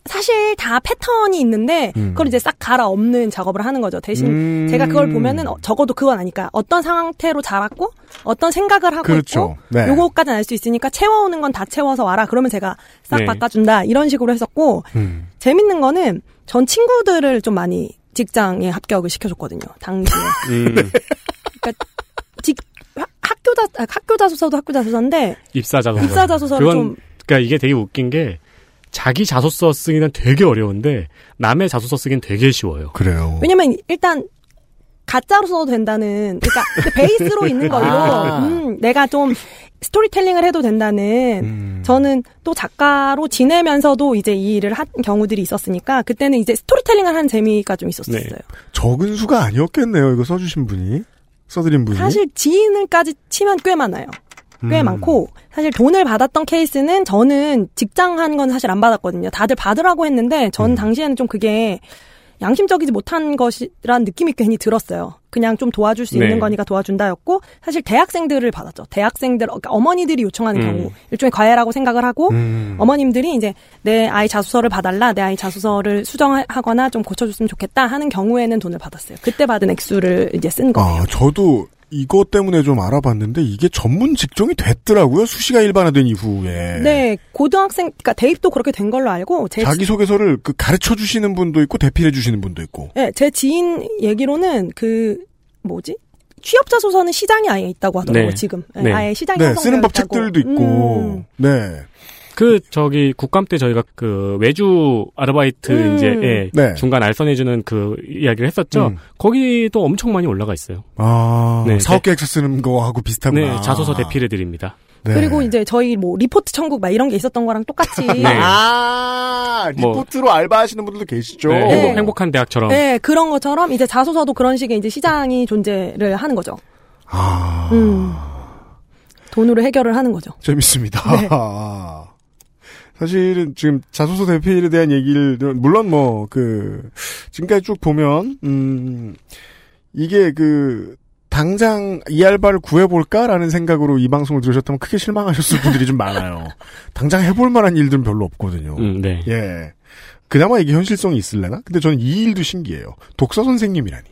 사실 다 패턴이 있는데 음. 그걸 이제 싹 갈아 엎는 작업을 하는 거죠. 대신 음. 제가 그걸 보면은 어, 적어도 그건 아니까 어떤 상태로 자랐고 어떤 생각을 하고 그렇죠. 있고 네. 요거까지는 알 수 있으니까 채워오는 건 다 채워서 와라. 그러면 제가 싹 네. 바꿔준다. 이런 식으로 했었고 음. 재밌는 거는 전 친구들을 좀 많이 직장에 합격을 시켜줬거든요. 당시에. 음, 그러니까 직 하- 학교 자 아, 학교 자소서도 학교 자소서인데 입사 자소서. 입사 자소서를 그건 좀 그러니까 이게 되게 웃긴 게 자기 자소서 쓰기는 되게 어려운데 남의 자소서 쓰기는 되게 쉬워요. 그래요. 왜냐면 일단 가짜로 써도 된다는 그러니까 그 베이스로 있는 걸로 아. 음, 내가 좀 스토리텔링을 해도 된다는 음. 저는 또 작가로 지내면서도 이제 이 일을 한 경우들이 있었으니까 그때는 이제 스토리텔링을 하는 재미가 좀 있었어요. 네. 적은 수가 아니었겠네요. 이거 써주신 분이. 써드린 분이. 사실 지인을까지 치면 꽤 많아요. 꽤 음. 많고 사실 돈을 받았던 케이스는 저는 직장 한 건 사실 안 받았거든요. 다들 받으라고 했는데 전 음. 당시에는 좀 그게 양심적이지 못한 것이란 느낌이 괜히 들었어요. 그냥 좀 도와줄 수 있는 네. 거니까 도와준다였고 사실 대학생들을 받았죠. 대학생들 그러니까 어머니들이 요청하는 음. 경우 일종의 과외라고 생각을 하고 음. 어머님들이 이제 내 아이 자소서를 봐달라, 내 아이 자소서를 수정하거나 좀 고쳐줬으면 좋겠다 하는 경우에는 돈을 받았어요. 그때 받은 액수를 이제 쓴 거예요. 아, 저도 이것 때문에 좀 알아봤는데 이게 전문 직종이 됐더라고요. 수시가 일반화된 이후에. 네, 고등학생, 그러니까 대입도 그렇게 된 걸로 알고 제, 자기 소개서를 그 가르쳐 주시는 분도 있고 대필해 주시는 분도 있고. 네, 제 지인 얘기로는 그 뭐지? 취업 자 소서는 시장이 아예 있다고 하더라고요. 네. 지금 네, 네. 아예 시장이 네, 쓰는 법 책들도 있고. 음. 네. 그 저기 국감 때 저희가 그 외주 아르바이트 음. 이제 예, 네. 중간 알선해주는 그 이야기를 했었죠. 음. 거기도 엄청 많이 올라가 있어요. 아, 네, 사업 계획서 쓰는 거하고 비슷하구나. 네, 자소서 대필해 드립니다. 네. 그리고 이제 저희 뭐 리포트 천국 막 이런 게 있었던 거랑 똑같이 네. 아, 뭐. 리포트로 알바하시는 분들도 계시죠. 네, 네. 행복, 행복 한 대학처럼. 네, 그런 것처럼 이제 자소서도 그런 식의 이제 시장이 존재를 하는 거죠. 아, 음. 돈으로 해결을 하는 거죠. 재밌습니다. 네. 사실은 지금 자소서 대필에 대한 얘기를 물론 뭐 그 지금까지 쭉 보면 음 이게 그 당장 이 알바를 구해볼까라는 생각으로 이 방송을 들으셨다면 크게 실망하셨을 분들이 좀 많아요. 당장 해볼 만한 일들은 별로 없거든요. 음, 네. 예. 그나마 이게 현실성이 있을래나? 근데 저는 이 일도 신기해요. 독서 선생님이라니.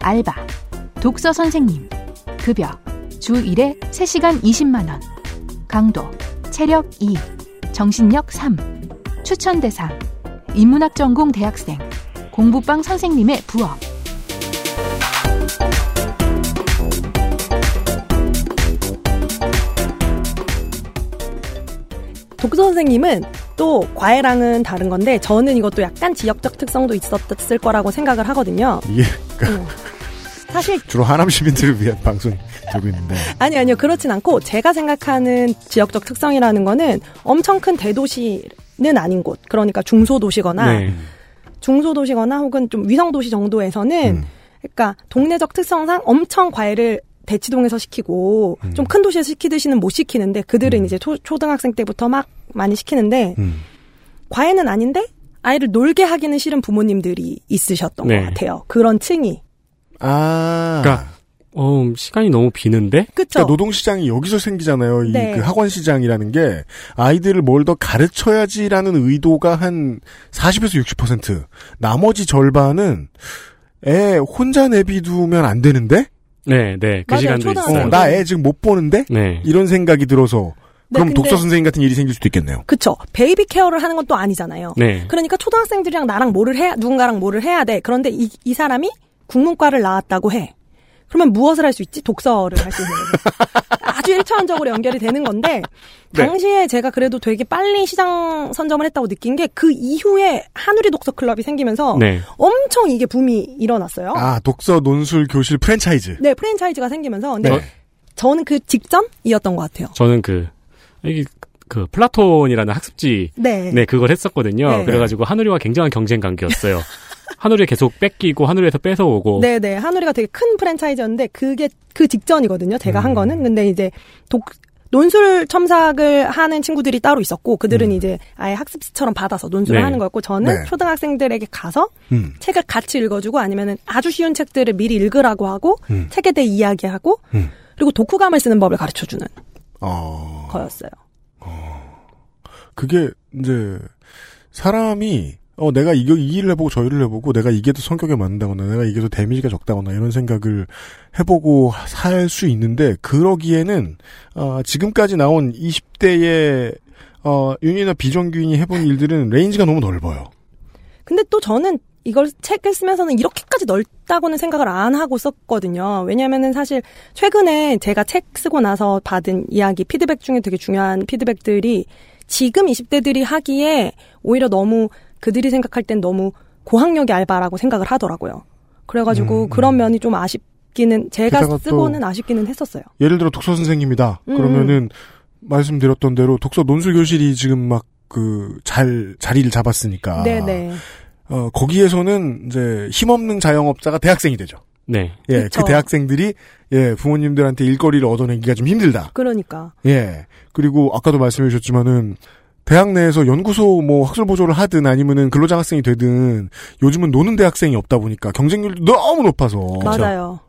알바, 독서 선생님, 급여, 주 1회 3시간 20만원, 강도, 체력 2, 정신력 3, 추천 대상, 인문학 전공 대학생, 공부방 선생님의 부업. 독서 선생님은 또 과외랑은 다른 건데 저는 이것도 약간 지역적 특성도 있었을 거라고 생각을 하거든요. 이게 그러니까 음. 사실 주로 하남 시민들을 위한 방송 되고 있는데. 아니 아니요 그렇진 않고 제가 생각하는 지역적 특성이라는 거는 엄청 큰 대도시는 아닌 곳 그러니까 중소도시거나 네. 중소도시거나 혹은 좀 위성도시 정도에서는 음. 그러니까 동네적 특성상 엄청 과외를 대치동에서 시키고 음. 좀큰 도시에서 시키듯이는 못 시키는데 그들은 이제 초, 초등학생 때부터 막 많이 시키는데 음. 과외는 아닌데 아이를 놀게 하기는 싫은 부모님들이 있으셨던 네. 것 같아요. 그런 층이. 아. 그러니까 어, 시간이 너무 비는데? 그쵸? 그러니까 노동시장이 여기서 생기잖아요. 이 네. 그 학원 시장이라는 게 아이들을 뭘 더 가르쳐야지라는 의도가 한 40에서 60%. 나머지 절반은 애 혼자 내비두면 안 되는데? 네, 네. 그 맞아요. 시간도. 있어요. 어, 나애 지금 못 보는데? 네. 이런 생각이 들어서 네, 그럼 독서 선생님 같은 일이 생길 수도 있겠네요. 그쵸. baby care를 하는 건 또 아니잖아요. 네. 그러니까 초등학생들이랑 나랑 뭐를 해야, 누군가랑 뭐를 해야 돼. 그런데 이, 이 사람이 국문과를 나왔다고 해. 그러면 무엇을 할 수 있지? 독서를 할 수 있는 거죠. 아주 1차원적으로 연결이 되는 건데, 네. 당시에 제가 그래도 되게 빨리 시장 선점을 했다고 느낀 게 그 이후에 한우리 독서 클럽이 생기면서 네. 엄청 이게 붐이 일어났어요. 아, 독서 논술 교실 프랜차이즈. 네, 프랜차이즈가 생기면서. 근데 네. 저는 그 직전이었던 것 같아요. 저는 그, 이게, 그, 플라톤이라는 학습지. 네. 네, 그걸 했었거든요. 네. 그래가지고 한우리와 굉장한 경쟁 관계였어요. 한우리 계속 뺏기고 한우리에서 뺏어오고. 네네. 한우리가 되게 큰 프랜차이즈였는데 그게 그 직전이거든요. 제가 음. 한 거는. 근데 이제 독, 논술 첨삭을 하는 친구들이 따로 있었고 그들은 이제 아예 학습지처럼 받아서 논술을 음. 네. 하는 거였고 저는 네. 초등학생들에게 가서 음. 책을 같이 읽어주고 아니면은 아주 쉬운 책들을 미리 읽으라고 하고 음. 책에 대해 이야기하고 음. 그리고 독후감을 쓰는 법을 가르쳐주는 어. 거였어요. 그게 이제 사람이 어 내가 이거 이 일을 해보고 저 일을 해보고 내가 이게 더 성격에 맞는다거나 내가 이게 더 damage가 적다거나 이런 생각을 해보고 살 수 있는데 그러기에는 어, 지금까지 나온 20대의 어, 윤이나 비정규인이 해본 일들은 range가 너무 넓어요. 근데 또 저는 이걸 책을 쓰면서는 이렇게까지 넓다고는 생각을 안 하고 썼거든요. 왜냐면은 사실 최근에 제가 책 쓰고 나서 받은 이야기, 피드백 중에 되게 중요한 피드백들이 지금 20대들이 하기에 오히려 너무 그들이 생각할 땐 너무 고학력의 알바라고 생각을 하더라고요. 그래가지고 그런 면이 좀 아쉽기는, 제가 쓰고는 아쉽기는 했었어요. 예를 들어 독서 선생님이다. 음. 그러면은 말씀드렸던 대로 독서 논술 교실이 지금 막 그 잘 자리를 잡았으니까 네네. 어, 거기에서는 이제 힘없는 자영업자가 대학생이 되죠. 네. 예, 그쵸. 그 대학생들이 예 부모님들한테 일거리를 얻어내기가 좀 힘들다. 그러니까. 예, 그리고 아까도 말씀해 주셨지만은 대학 내에서 연구소 뭐 학술 보조를 하든 아니면은 근로장학생이 되든 요즘은 노는 대학생이 없다 보니까 경쟁률도 너무 높아서 맞아요.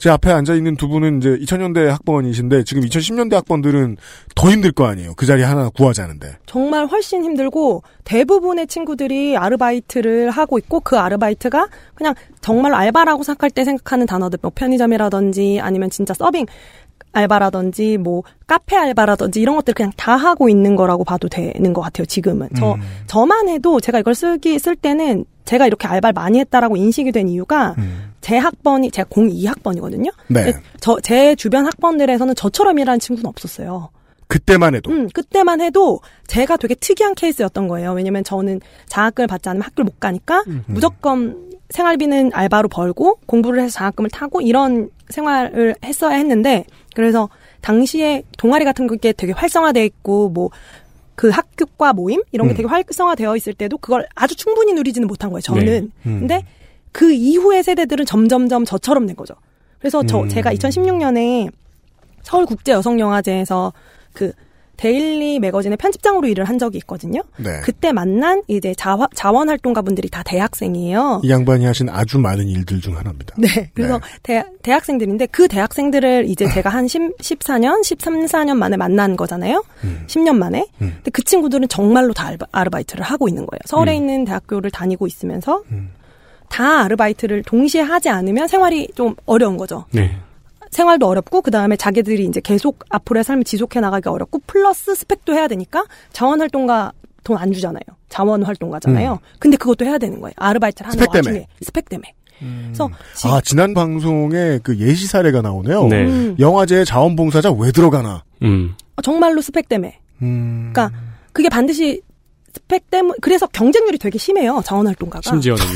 제 앞에 앉아 있는 두 분은 이제 2000년대 학번이신데 지금 2010년대 학번들은 더 힘들 거 아니에요. 그 자리 하나 구하자는데. 정말 훨씬 힘들고 대부분의 친구들이 아르바이트를 하고 있고 그 아르바이트가 그냥 정말 알바라고 생각할 때 생각하는 단어들 뭐 편의점이라든지 아니면 진짜 서빙 알바라든지 뭐 카페 알바라든지 이런 것들 그냥 다 하고 있는 거라고 봐도 되는 것 같아요 지금은 저 음. 저만 해도 제가 이걸 쓰기 쓸 때는 제가 이렇게 알바를 많이 했다라고 인식이 된 이유가 제 학번이 제가 02학번이거든요. 네. 저제 주변 학번들에서는 저처럼 일하는 친구는 없었어요. 그때만 해도. 음, 그때만 해도 제가 되게 특이한 케이스였던 거예요. 왜냐면 저는 장학금을 받지 않으면 학교를 못 가니까 무조건 생활비는 알바로 벌고 공부를 해서 장학금을 타고 이런 생활을 했어야 했는데 그래서 당시에 동아리 같은 게 되게 활성화돼 있고 뭐 그 학교과 모임 이런 게 음. 되게 활성화되어 있을 때도 그걸 아주 충분히 누리지는 못한 거예요. 저는. 네. 음. 근데 그 이후의 세대들은 점점점 저처럼 된 거죠. 그래서 저 음. 제가 2016년에 서울 국제 여성 영화제에서 그 데일리 매거진의 편집장으로 일을 한 적이 있거든요. 네. 그때 만난 이제 자화, 자원활동가분들이 다 대학생이에요. 이 양반이 하신 아주 많은 일들 중 하나입니다. 네. 그래서 대, 대학생들인데 그 대학생들을 이제 제가 한 10, 14년, 13, 14년 만에 만난 거잖아요. 10년 만에. 음. 근데 그 친구들은 정말로 다 알바, 아르바 이트를 하고 있는 거예요. 서울에 음. 있는 대학교를 다니고 있으면서 음. 다 아르바이트를 동시에 하지 않으면 생활이 좀 어려운 거죠. 네. 생활도 어렵고 그 다음에 자기들이 이제 계속 앞으로의 삶을 지속해 나가기 어렵고 플러스 스펙도 해야 되니까 자원 활동가 돈 안 주잖아요. 자원 활동가잖아요. 근데 그것도 해야 되는 거예요. 아르바이트를 하는 음. 스펙 때문에. 와중에 스펙 때문에. 그래서 지- 아 지난 방송에 그 예시 사례가 나오네요. 네. 음, 영화제에 자원봉사자 왜 들어가나? 음. 정말로 스펙 때문에. 음. 그러니까 그게 반드시 스펙 때문에 그래서 경쟁률이 되게 심해요. 자원 활동가가. 심지어는요.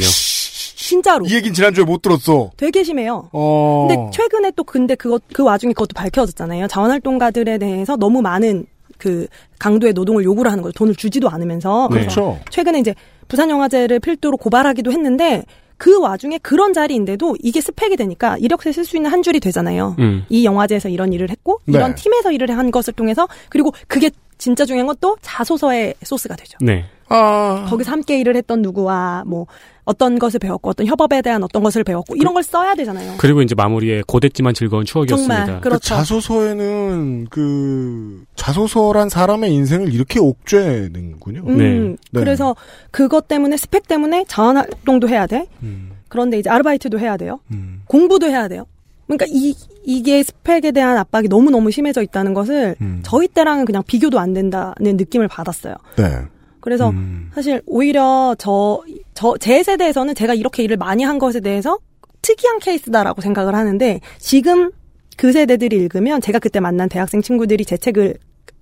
진짜로 이 얘기는 지난주에 못 들었어. 되게 심해요. 어. 근데 최근에 또 근데 그것 그 와중에 그것도 밝혀졌잖아요. 자원활동가들에 대해서 너무 많은 그 강도의 노동을 요구를 하는 거죠. 돈을 주지도 않으면서. 네. 그래서 그렇죠. 최근에 이제 부산 영화제를 필두로 고발하기도 했는데 그 와중에 그런 자리인데도 이게 스펙이 되니까 이력서에 쓸 수 있는 한 줄이 되잖아요. 음. 이 영화제에서 이런 일을 했고 네. 이런 팀에서 일을 한 것을 통해서 그리고 그게 진짜 중요한 건 또 자소서의 소스가 되죠. 네. 아. 거기서 함께 일을 했던 누구와 뭐 어떤 것을 배웠고 어떤 협업에 대한 어떤 것을 배웠고 이런 걸 써야 되잖아요. 그리고 이제 마무리에 고됐지만 즐거운 추억이었습니다. 정말 그렇죠. 그 자소서에는 그 자소서란 사람의 인생을 이렇게 옥죄는군요. 음, 네. 그래서 그것 때문에 스펙 때문에 자원 활동도 해야 돼. 음. 그런데 이제 아르바이트도 해야 돼요. 공부도 해야 돼요. 그러니까 이 이게 스펙에 대한 압박이 너무 너무 심해져 있다는 것을 음. 저희 때랑은 그냥 비교도 안 된다는 느낌을 받았어요. 네. 그래서 사실 오히려 저, 저, 제 세대에서는 제가 이렇게 일을 많이 한 것에 대해서 특이한 케이스다라고 생각을 하는데 지금 그 세대들이 읽으면 제가 그때 만난 대학생 친구들이 제 책을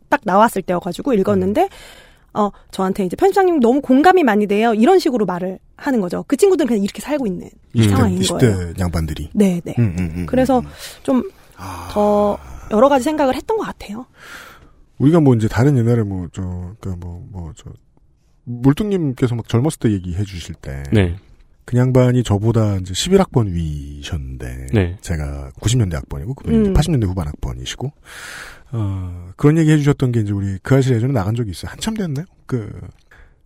딱 나왔을 때여가지고 읽었는데 어, 저한테 이제 편집장님 너무 공감이 많이 돼요. 이런 식으로 말을 하는 거죠. 그 친구들은 그냥 이렇게 살고 있는 20대, 상황인 20대 거예요. 양반들이. 네, 네. 음, 음, 음. 그래서 좀더 여러 가지 생각을 했던 것 같아요. 우리가 뭐 이제 다른 옛날에 뭐 저 그러니까 뭐뭐저 물뚱님께서 막 젊었을 때 얘기해 주실 때 네. 그 양반이 저보다 이제 11학번 위셨는데 네. 제가 90년대 학번이고 그분이 음. 이제 80년대 후반 학번이시고 어 그런 얘기 해 주셨던 게 이제 우리 그 아실 예전에 나간 적이 있어요. 한참 됐나요? 그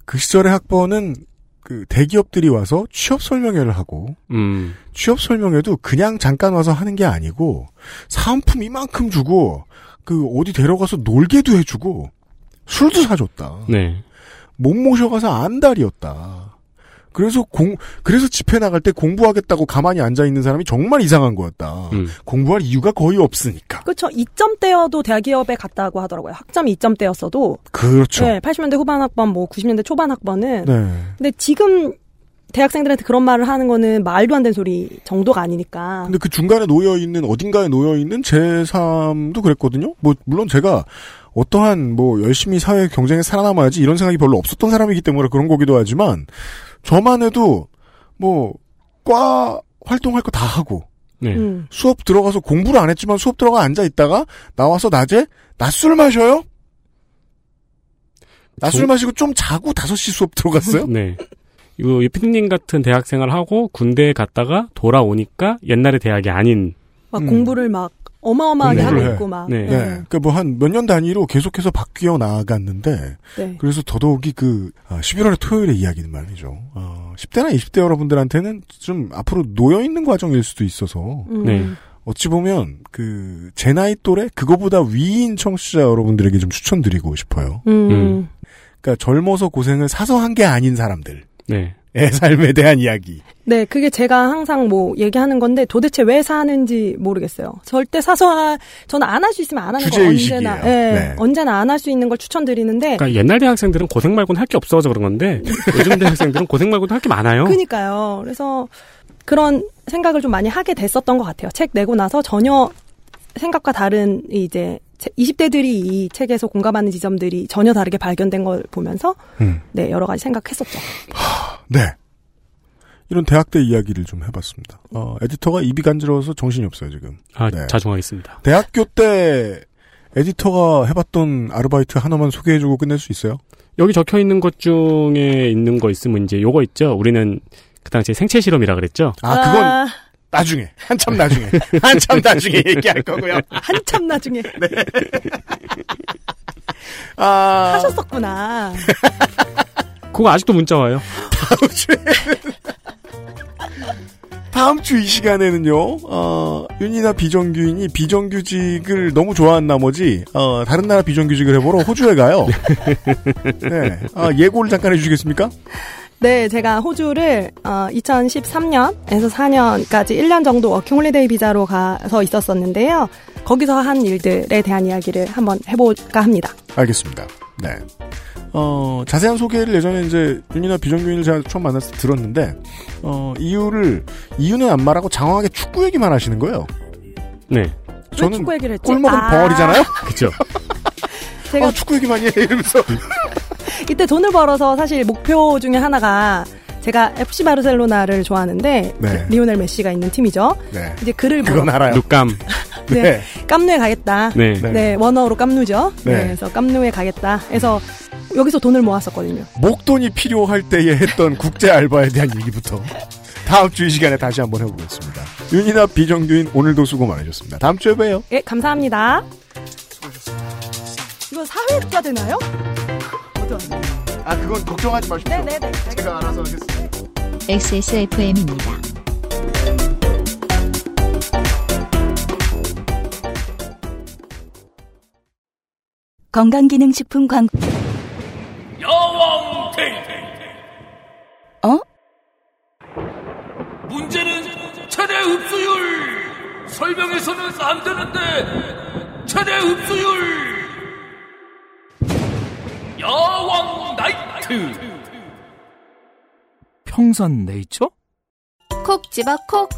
그 시절의 학번은 그 대기업들이 와서 취업 설명회를 하고 음. 취업 설명회도 그냥 잠깐 와서 하는 게 아니고 사은품 이만큼 주고 그 어디 데려가서 놀게도 해주고 술도 사줬다. 네. 못 모셔가서 안달이었다. 그래서 공 그래서 집회 나갈 때 공부하겠다고 가만히 앉아 있는 사람이 정말 이상한 거였다. 음. 공부할 이유가 거의 없으니까. 그렇죠. 2점대여도 대기업에 갔다고 하더라고요. 학점이 2점대였어도. 그렇죠. 네, 80년대 후반 학번, 뭐 90년대 초반 학번은. 네. 근데 지금 대학생들한테 그런 말을 하는 거는 말도 안 되는 소리 정도가 아니니까. 근데 그 중간에 놓여 있는 어딘가에 놓여 있는 제3도 그랬거든요. 뭐 물론 제가 어떠한 뭐 열심히 사회 경쟁에 살아남아야지 이런 생각이 별로 없었던 사람이기 때문에 그런 거기도 하지만 저만 해도 뭐 과 활동할 거 다 하고 네. 음. 수업 들어가서 공부를 안 했지만 수업 들어가 앉아 있다가 나와서 낮에 낮술 마셔요. 낮술 저- 마시고 좀 자고 5시 수업 들어갔어요? 네. 이거 피디님 같은 대학생활 하고 군대에 갔다가 돌아오니까 옛날의 대학이 아닌 막 공부를 막 어마어마하게 하고 공부를 해. 있고 막. 네. 네. 그러니까 뭐 한 몇 년 단위로 계속해서 바뀌어 나아갔는데 네. 그래서 더더욱이 그 11월의 토요일의 이야기는 말이죠. 어, 10대나 20대 여러분들한테는 좀 앞으로 놓여 있는 과정일 수도 있어서 음. 네. 어찌 보면 그 제 나이 또래 그거보다 위인 청취자 여러분들에게 좀 추천드리고 싶어요. 음. 음. 그러니까 젊어서 고생을 사서 한 게 아닌 사람들 의 네. 삶에 대한 이야기. 네, 그게 제가 항상 뭐 얘기하는 건데 도대체 왜 사는지 모르겠어요. 절대 사서 하- 저는 안 할 수 있으면 안 하는 거. 언제나 예, 네. 언제나 안 할 수 있는 걸 추천드리는데 그러니까 옛날 대학생들은 고생 말고는 할 게 없어서 그런 건데 요즘 대학생들은 고생 말고는 할게 많아요. 그니까요. 그래서 그런 생각을 좀 많이 하게 됐었던 것 같아요. 책 내고 나서 전혀 생각과 다른 이제 20대들이 이 책에서 공감하는 지점들이 전혀 다르게 발견된 걸 보면서 음. 네 여러 가지 생각했었죠. 네. 이런 대학 때 이야기를 좀 해봤습니다. 어, 에디터가 입이 간지러워서 정신이 없어요 지금. 아, 네. 자중하겠습니다. 대학교 때 에디터가 해봤던 아르바이트 하나만 소개해주고 끝낼 수 있어요? 여기 적혀 있는 것 중에 있는 거 있으면 이제 요거 있죠. 우리는 그 당시에 생체 실험이라 그랬죠. 아 그건 나중에 한참 나중에 한참 나중에 얘기할 거고요. 한참 나중에 아 하셨었구나. 그거 아직도 문자 와요. 다음 주에 다음 주 이 시간에는요, 어, 윤이나 비정규인이 비정규직을 너무 좋아한 나머지, 어, 다른 나라 비정규직을 해보러 호주에 가요. 네. 아, 예고를 잠깐 해주시겠습니까? 네, 제가 호주를 어, 2013년에서 4년까지 1년 정도 워킹 홀리데이 비자로 가서 있었었는데요. 거기서 한 일들에 대한 이야기를 한번 해볼까 합니다. 알겠습니다. 네. 어, 자세한 소개를 예전에 이제 윤이나 비정규인을 제가 처음 만났을 때 들었는데, 어, 이유를, 이유는 안 말하고 장황하게 축구 얘기만 하시는 거예요. 네. 저는 축구 얘기를 했지? 골 먹은 아. 벙어리잖아요? 그죠. 제가 아, 축구 얘기 많이 해, 이러면서. 이때 돈을 벌어서 사실 목표 중에 하나가 제가 FC 바르셀로나를 좋아하는데 네. 리오넬 메시가 있는 팀이죠. 네. 이제 그를 그건 보러 알아요. 룩감. 네. 깜누에 가겠다. 네. 네. 원어로 깜누죠. 네. 네. 그래서 깜누에 가겠다. 해서 여기서 돈을 모았었거든요. 목돈이 필요할 때에 했던 국제 알바에 대한 얘기부터 다음 주 이 시간에 다시 한번 해보겠습니다. 윤이나 비정규인 오늘도 수고 많으셨습니다. 다음 주에 봬요. 예, 감사합니다. 이거 사회자 되나요? 어떤? 아 그건 걱정하지 마십시오. 네네네. 제가 알아서 하겠습니다. XSFM입니다. 건강기능식품 광고. 야왕 데이트 어? 문제는 최대 흡수율 설명해서는 안 되는데 최대 흡수율 야왕 나이트 평산 네이처? 콕 집어 콕.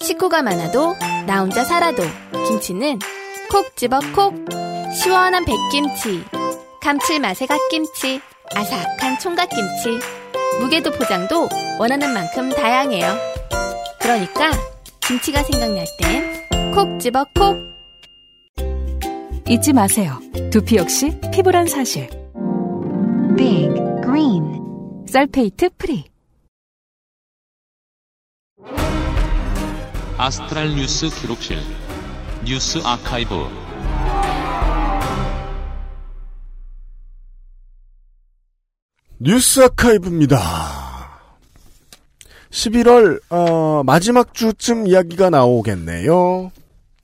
식구가 많아도 나 혼자 살아도 김치는 콕 집어 콕. 시원한 백김치, 감칠맛의 갓김치, 아삭한 총각김치. 무게도 포장도 원하는 만큼 다양해요. 그러니까 김치가 생각날 땐 콕 집어 콕. 잊지 마세요. 두피 역시 피부란 사실. Big Green sulfate free. 아스트랄 뉴스 기록실 뉴스 아카이브 뉴스 아카이브입니다. 11월 어, 마지막 주쯤 이야기가 나오겠네요.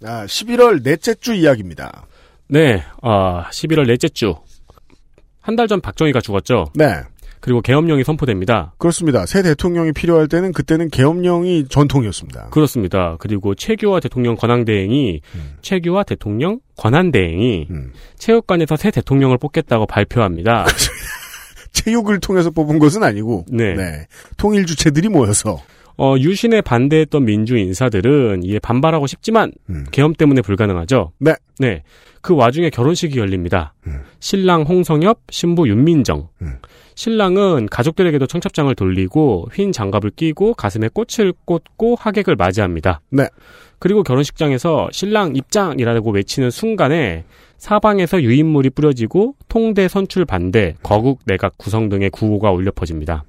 아, 11월 넷째 주 이야기입니다. 네, 어, 11월 넷째 주. 한 달 전 박정희가 죽었죠. 네. 그리고 계엄령이 선포됩니다. 그렇습니다. 새 대통령이 필요할 때는 그때는 계엄령이 전통이었습니다. 그렇습니다. 그리고 최규화 대통령 권한대행이 최규화 대통령 권한대행이 체육관에서 새 대통령을 뽑겠다고 발표합니다. 체육을 통해서 뽑은 것은 아니고 네. 통일 주체들이 모여서 어, 유신에 반대했던 민주 인사들은 이에 반발하고 싶지만 계엄 때문에 불가능하죠. 네. 네. 그 와중에 결혼식이 열립니다. 신랑 홍성엽, 신부 윤민정. 신랑은 가족들에게도 청첩장을 돌리고 흰 장갑을 끼고 가슴에 꽃을 꽂고 하객을 맞이합니다. 네. 그리고 결혼식장에서 신랑 입장이라고 외치는 순간에 사방에서 유인물이 뿌려지고 통대 선출 반대, 거국 내각 구성 등의 구호가 울려 퍼집니다.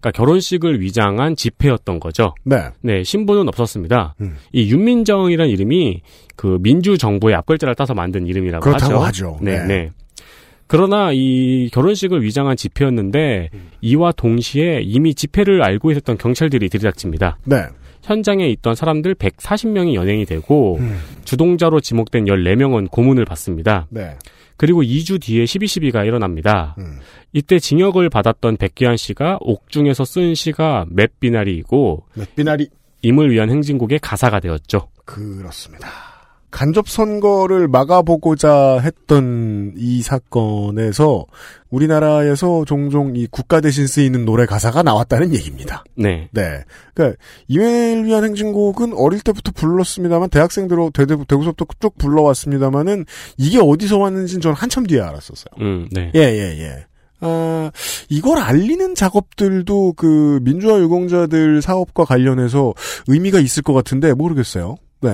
그러니까 결혼식을 위장한 집회였던 거죠. 네. 네, 신부는 없었습니다. 음. 이 윤민정이라는 이름이 그 민주 정부의 앞글자를 따서 만든 이름이라고 그렇다고 하죠. 하죠. 네, 네. 네. 그러나 이 결혼식을 위장한 집회였는데 이와 동시에 이미 집회를 알고 있었던 경찰들이 들이닥칩니다. 네. 현장에 있던 사람들 140명이 연행이 되고 주동자로 지목된 14명은 고문을 받습니다. 네. 그리고 2주 뒤에 12.12가 일어납니다. 음. 이때 징역을 받았던 백기환 씨가 옥중에서 쓴 시가 맷비나리이고 맷비나리 임을 위한 행진곡의 가사가 되었죠. 그렇습니다. 간접 선거를 막아보고자 했던 이 사건에서 우리나라에서 종종 이 국가 대신 쓰이는 노래 가사가 나왔다는 얘기입니다. 네. 네. 그러니까 이메일 위한 행진곡은 어릴 때부터 불렀습니다만 대학생들로 대대- 대구서부터 쭉 불러왔습니다만은 이게 어디서 왔는지는 저는 한참 뒤에 알았었어요. 음, 네. 예, 예, 예. 아, 이걸 알리는 작업들도 그 민주화 유공자들 사업과 관련해서 의미가 있을 것 같은데 모르겠어요. 네.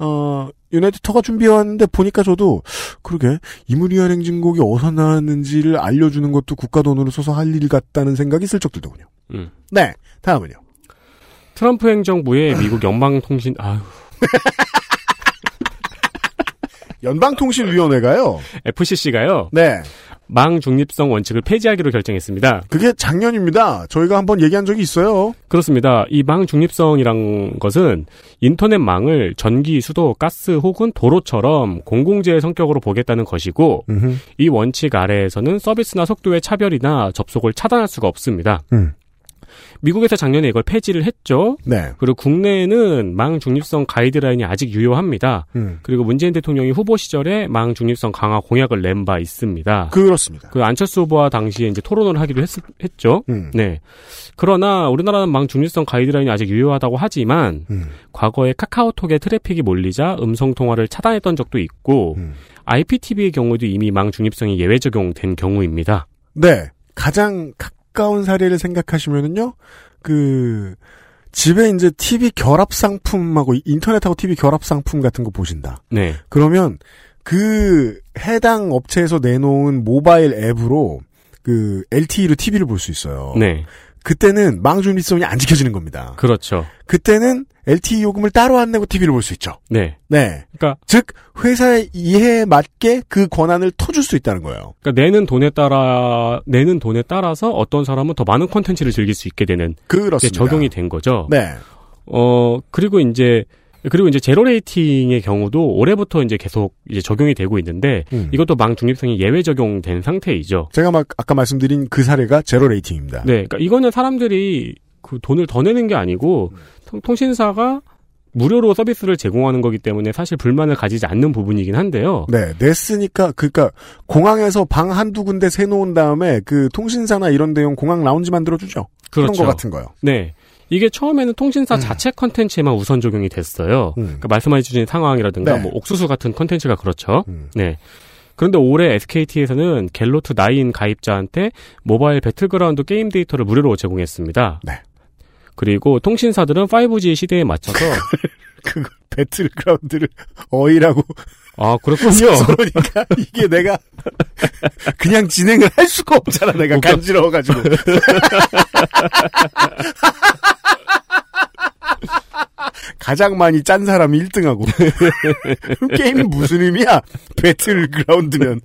어, 유나이티터가 준비해왔는데 보니까 저도 그러게 이물위한 행진곡이 어디서 나왔는지를 알려주는 것도 국가 돈으로 써서 할 일 같다는 생각이 슬쩍 들더군요. 음. 네. 다음은요. 트럼프 행정부의 미국 연방통신 아유, 연방통신위원회가요. FCC가요. 네. 망 중립성 원칙을 폐지하기로 결정했습니다. 그게 작년입니다. 저희가 한번 얘기한 적이 있어요. 그렇습니다. 이 망 중립성이란 것은 인터넷 망을 전기, 수도, 가스 혹은 도로처럼 공공재의 성격으로 보겠다는 것이고 이 원칙 아래에서는 서비스나 속도의 차별이나 접속을 차단할 수가 없습니다. 음. 미국에서 작년에 이걸 폐지를 했죠. 네. 그리고 국내에는 망 중립성 가이드라인이 아직 유효합니다. 음. 그리고 문재인 대통령이 후보 시절에 망 중립성 강화 공약을 낸 바 있습니다. 그렇습니다. 그 안철수 후보와 당시에 이제 토론을 하기로 했, 죠 음. 네. 그러나 우리나라는 망 중립성 가이드라인이 아직 유효하다고 하지만 음. 과거에 카카오톡에 트래픽이 몰리자 음성 통화를 차단했던 적도 있고 음. IPTV의 경우도 이미 망 중립성이 예외 적용된 경우입니다. 네. 가장 가까운 사례를 생각하시면은요, 그, 집에 이제 TV 결합 상품하고 인터넷하고 TV 결합 상품 같은 거 보신다. 네. 그러면 그 해당 업체에서 내놓은 모바일 앱으로 그 LTE로 TV를 볼 수 있어요. 네. 그때는 망중립성이 안 지켜지는 겁니다. 그렇죠. 그때는 LTE 요금을 따로 안 내고 TV를 볼 수 있죠. 네. 네. 그러니까 즉 회사의 이해에 맞게 그 권한을 터줄 수 있다는 거예요. 그러니까 내는 돈에 따라 내는 돈에 따라서 어떤 사람은 더 많은 콘텐츠를 즐길 수 있게 되는 그렇습니다. 게 적용이 된 거죠. 네. 어 그리고 이제 그리고 이제 제로 레이팅의 경우도 올해부터 이제 계속 이제 적용이 되고 있는데 음. 이것도 망 중립성이 예외 적용된 상태이죠. 제가 막 아까 말씀드린 그 사례가 zero rating입니다. 네, 그러니까 이거는 사람들이 그 돈을 더 내는 게 아니고 통, 통신사가 무료로 서비스를 제공하는 거기 때문에 사실 불만을 가지지 않는 부분이긴 한데요. 네, 냈으니까 그러니까 공항에서 방 한두 군데 세 놓은 다음에 그 통신사나 이런 데용 공항 라운지 만들어 주죠. 그런 그렇죠. 거 같은 거요. 네. 이게 처음에는 통신사 음. 자체 컨텐츠에만 우선 적용이 됐어요. 그러니까 말씀해 주신 상황이라든가 네. 뭐 옥수수 같은 컨텐츠가 그렇죠. 음. 네. 그런데 올해 SKT에서는 갤로트 9 가입자한테 모바일 배틀그라운드 게임 데이터를 무료로 제공했습니다. 네. 그리고 통신사들은 5G 시대에 맞춰서 그 배틀그라운드를 어이라고 아 그렇군요. 그러니까 이게 내가 그냥 진행을 할 수가 없잖아. 내가 간지러워가지고. 가장 많이 짠 사람이 1등하고. 게임이 무슨 의미야? 배틀그라운드면.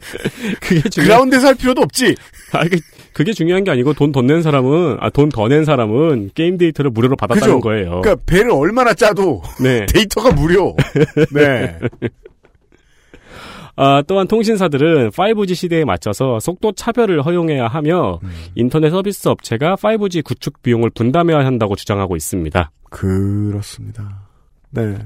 그게 중요- 그라운드에서 할 필요도 없지. 아, 그게, 그게 중요한 게 아니고 돈 더 낸 사람은 아 돈 더 낸 사람은 게임 데이터를 무료로 받았다는 그죠? 거예요. 그러니까 배를 얼마나 짜도 네. 데이터가 무료. 네. 아, 또한 통신사들은 5G 시대에 맞춰서 속도 차별을 허용해야 하며 음. 인터넷 서비스 업체가 5G 구축 비용을 분담해야 한다고 주장하고 있습니다. 그렇습니다. 네.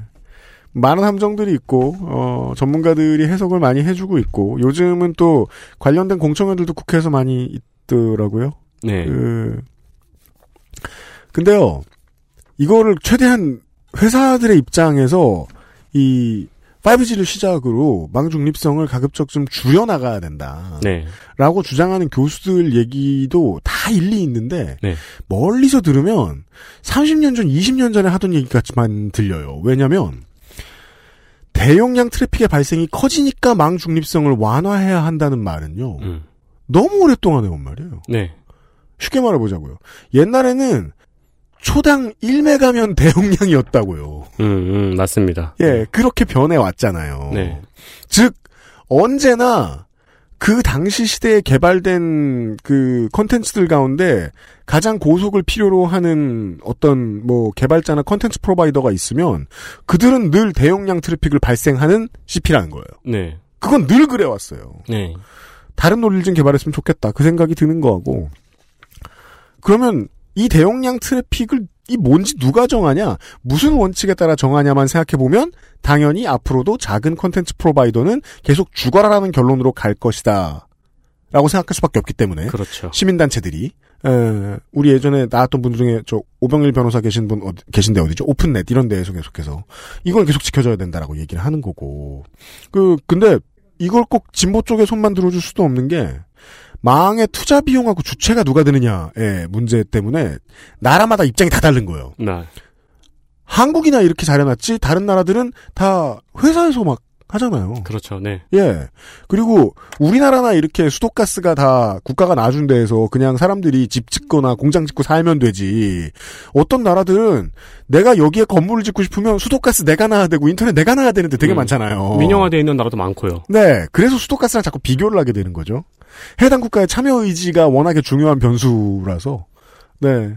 많은 함정들이 있고 어, 전문가들이 해석을 많이 해주고 있고 요즘은 또 관련된 공청회들도 국회에서 많이 있더라고요. 네. 그 근데요 이거를 최대한 회사들의 입장에서 이 5G를 시작으로 망중립성을 가급적 좀 줄여나가야 된다. 네. 라고 주장하는 교수들 얘기도 다 일리 있는데 네. 멀리서 들으면 30년 전, 20년 전에 하던 얘기 같지만 들려요. 왜냐면 대용량 트래픽의 발생이 커지니까 망 중립성을 완화해야 한다는 말은요. 음. 너무 오랫동안 해온 말이에요. 네. 쉽게 말해보자고요. 옛날에는 초당 1메가면 대용량이었다고요. 음, 음, 맞습니다. 예, 그렇게 변해왔잖아요. 네. 즉, 언제나 그 당시 시대에 개발된 그 컨텐츠들 가운데 가장 고속을 필요로 하는 어떤 뭐 개발자나 contents provider가 있으면 그들은 늘 대용량 트래픽을 발생하는 CP라는 거예요. 네. 그건 늘 그래왔어요. 네. 다른 논리를 좀 개발했으면 좋겠다. 그 생각이 드는 거하고. 그러면 이 대용량 트래픽을 이 뭔지 누가 정하냐? 무슨 원칙에 따라 정하냐만 생각해보면 당연히 앞으로도 작은 컨텐츠 프로바이더는 계속 죽어라라는 결론으로 갈 것이다. 라고 생각할 수밖에 없기 때문에. 그렇죠. 시민단체들이. 에, 우리 예전에 나왔던 분 중에 저 오병일 변호사 계신 분 어디- 계신데 어디죠? 오픈넷 이런 데에서 계속해서 이걸 계속 지켜줘야 된다라고 얘기를 하는 거고. 그 근데 이걸 꼭 진보 쪽에 손만 들어줄 수도 없는 게 망의 투자 비용하고 주체가 누가 되느냐의 문제 때문에 나라마다 입장이 다 다른 거예요. 네. 한국이나 이렇게 잘해놨지 다른 나라들은 다 회사에서 막 하잖아요. 그렇죠. 네. 예. 그리고 우리나라나 이렇게 수도가스가 다 국가가 놔준 데에서 그냥 사람들이 집 짓거나 공장 짓고 살면 되지. 어떤 나라들은 내가 여기에 건물을 짓고 싶으면 수도가스 내가 놔야 되고 인터넷 내가 놔야 되는데 되게 음. 많잖아요. 민영화되어 있는 나라도 많고요. 네. 그래서 수도가스랑 자꾸 비교를 하게 되는 거죠. 해당 국가의 참여 의지가 워낙에 중요한 변수라서. 네.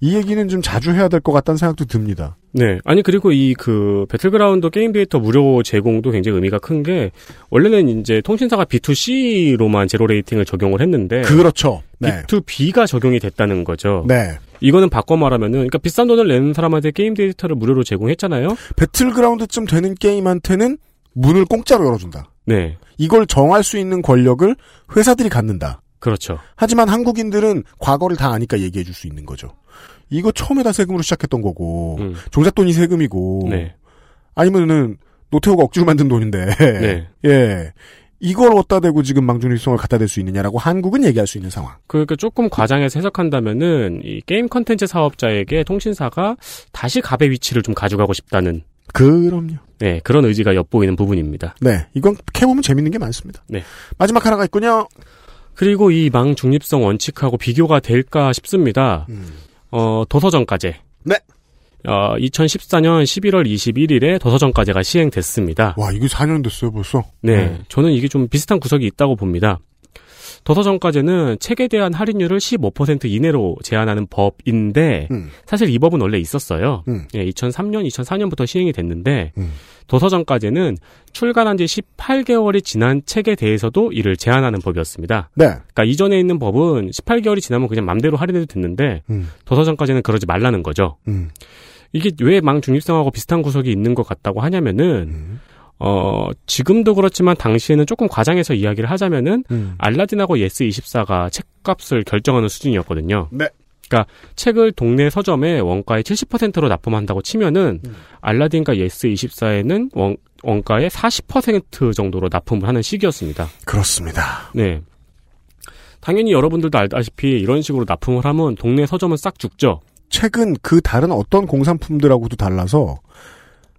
이 얘기는 좀 자주 해야 될 것 같다는 생각도 듭니다. 네. 아니, 그리고 이 그 배틀그라운드 게임 데이터 무료 제공도 굉장히 의미가 큰 게, 원래는 이제 통신사가 B2C로만 zero rating을 적용을 했는데, 그렇죠. 네. B2B가 적용이 됐다는 거죠. 네. 이거는 바꿔 말하면은, 그러니까 비싼 돈을 내는 사람한테 게임 데이터를 무료로 제공했잖아요? 배틀그라운드쯤 되는 게임한테는 문을 공짜로 열어준다. 네. 이걸 정할 수 있는 권력을 회사들이 갖는다. 그렇죠. 하지만 한국인들은 과거를 다 아니까 얘기해 줄 수 있는 거죠. 이거 처음에 다 세금으로 시작했던 거고, 음. 종잣돈이 세금이고, 네. 아니면은 노태우가 억지로 만든 돈인데, 네. 예. 이걸 어디다 대고 지금 망중일성을 갖다 댈 수 있느냐라고 한국은 얘기할 수 있는 상황. 그러니까 조금 과장해서 해석한다면은, 이 게임 컨텐츠 사업자에게 통신사가 다시 갑의 위치를 좀 가져가고 싶다는, 그럼요. 네, 그런 의지가 엿보이는 부분입니다. 네. 이건 캐보면 재밌는 게 많습니다. 네. 마지막 하나가 있군요. 그리고 이 망 중립성 원칙하고 비교가 될까 싶습니다. 어, 도서정가제. 네. 어, 2014년 11월 21일에 도서정가제가 시행됐습니다. 와, 이게 4년 됐어요, 벌써? 네, 저는 이게 좀 비슷한 구석이 있다고 봅니다. 도서정가제는 책에 대한 할인율을 15% 이내로 제한하는 법인데 음. 사실 이 법은 원래 있었어요. 음. 예, 2003년, 2004년부터 시행이 됐는데 도서정가제는 출간한 지 18개월이 지난 책에 대해서도 이를 제한하는 법이었습니다. 네. 그러니까 이전에 있는 법은 18개월이 지나면 그냥 맘대로 할인해도 됐는데 음. 도서정가제는 그러지 말라는 거죠. 음. 이게 왜 망 중립성하고 비슷한 구석이 있는 것 같다고 하냐면은 음. 어 지금도 그렇지만 당시에는 조금 과장해서 이야기를 하자면은 음. 알라딘하고 예스24가 책값을 결정하는 수준이었거든요. 네. 그러니까 책을 동네 서점에 원가의 70%로 납품한다고 치면은 음. 알라딘과 예스24에는 원, 원가의 40% 정도로 납품을 하는 시기였습니다. 그렇습니다. 네. 당연히 여러분들도 알다시피 이런 식으로 납품을 하면 동네 서점은 싹 죽죠. 책은 그 다른 어떤 공산품들하고도 달라서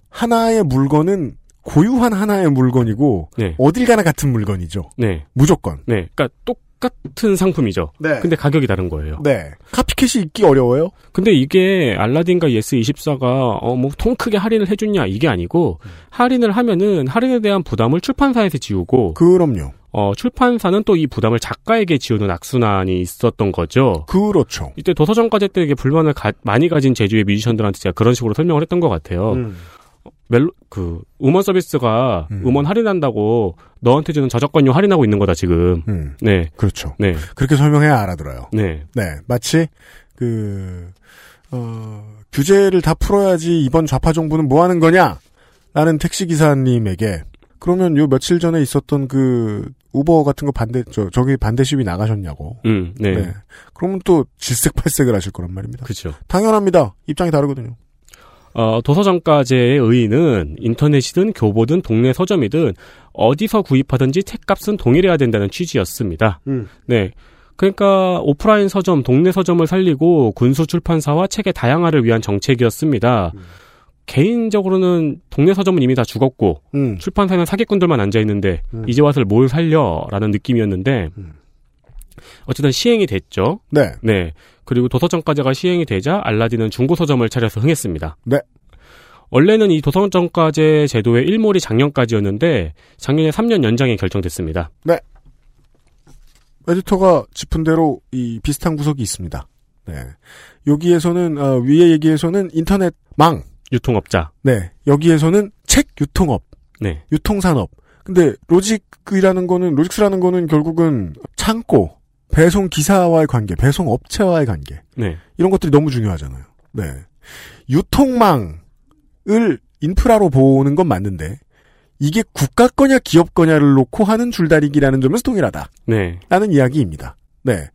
하나의 물건은 고유한 하나의 물건이고 네. 어딜 가나 같은 물건이죠. 네. 무조건. 네. 그러니까 똑같은 상품이죠. 네. 근데 가격이 다른 거예요. 네. copycat이 있기 어려워요. 근데 이게 알라딘과 예스24가 어 뭐 통 크게 할인을 해줬냐 이게 아니고 할인을 하면은 할인에 대한 부담을 출판사에서 지우고 그럼요. 어 출판사는 또 이 부담을 작가에게 지우는 악순환이 있었던 거죠. 그렇죠. 이때 도서정가제 때 이게 불만을 가- 많이 가진 제주의 뮤지션들한테 제가 그런 식으로 설명을 했던 것 같아요. 음. 멜로 그 음원 서비스가 음. 원 할인한다고 너한테 주는 저작권료 할인하고 있는 거다 지금. 음. 네. 그렇죠. 네. 그렇게 설명해야 알아들어요. 네. 네. 마치 그 어, 규제를 다 풀어야지 이번 좌파 정부는 뭐 하는 거냐? 라는 택시 기사님에게 그러면 요 며칠 전에 있었던 그 우버 같은 거 반대 저 저기 반대 시위 나가셨냐고. 음. 네. 그러면 또 질색팔색을 하실 거란 말입니다. 그렇죠. 당연합니다. 입장이 다르거든요. 어, 도서정가제의 의의는 인터넷이든 교보든 동네 서점이든 어디서 구입하든지 책값은 동일해야 된다는 취지였습니다. 음. 네. 그러니까 오프라인 서점, 동네 서점을 살리고 군수 출판사와 책의 다양화를 위한 정책이었습니다. 개인적으로는 동네 서점은 이미 다 죽었고 음. 출판사는 사기꾼들만 앉아 있는데 음. 이제 와서 뭘 살려라는 느낌이었는데 어쨌든 시행이 됐죠. 네. 네. 그리고 도서정가제가 시행이 되자 알라딘은 중고 서점을 차려서 흥했습니다. 네. 원래는 이 도서정가제 제도의 일몰이 작년까지였는데 작년에 3년 연장이 결정됐습니다. 네. 에디터가 짚은 대로 이 비슷한 구석이 있습니다. 네. 여기에서는 어, 위에 얘기에서는 인터넷 망 유통업자. 네. 여기에서는 책 유통업. 네. 유통산업. 근데 로직이라는 거는 로직스라는 거는 결국은 창고, 배송 기사와의 관계, 배송 업체와의 관계. 네. 이런 것들이 너무 중요하잖아요. 네. 유통망을 인프라로 보는 건 맞는데 이게 국가 거냐 기업 거냐를 놓고 하는 줄다리기라는 점에서 동일하다. 네. 라는 이야기입니다. 네.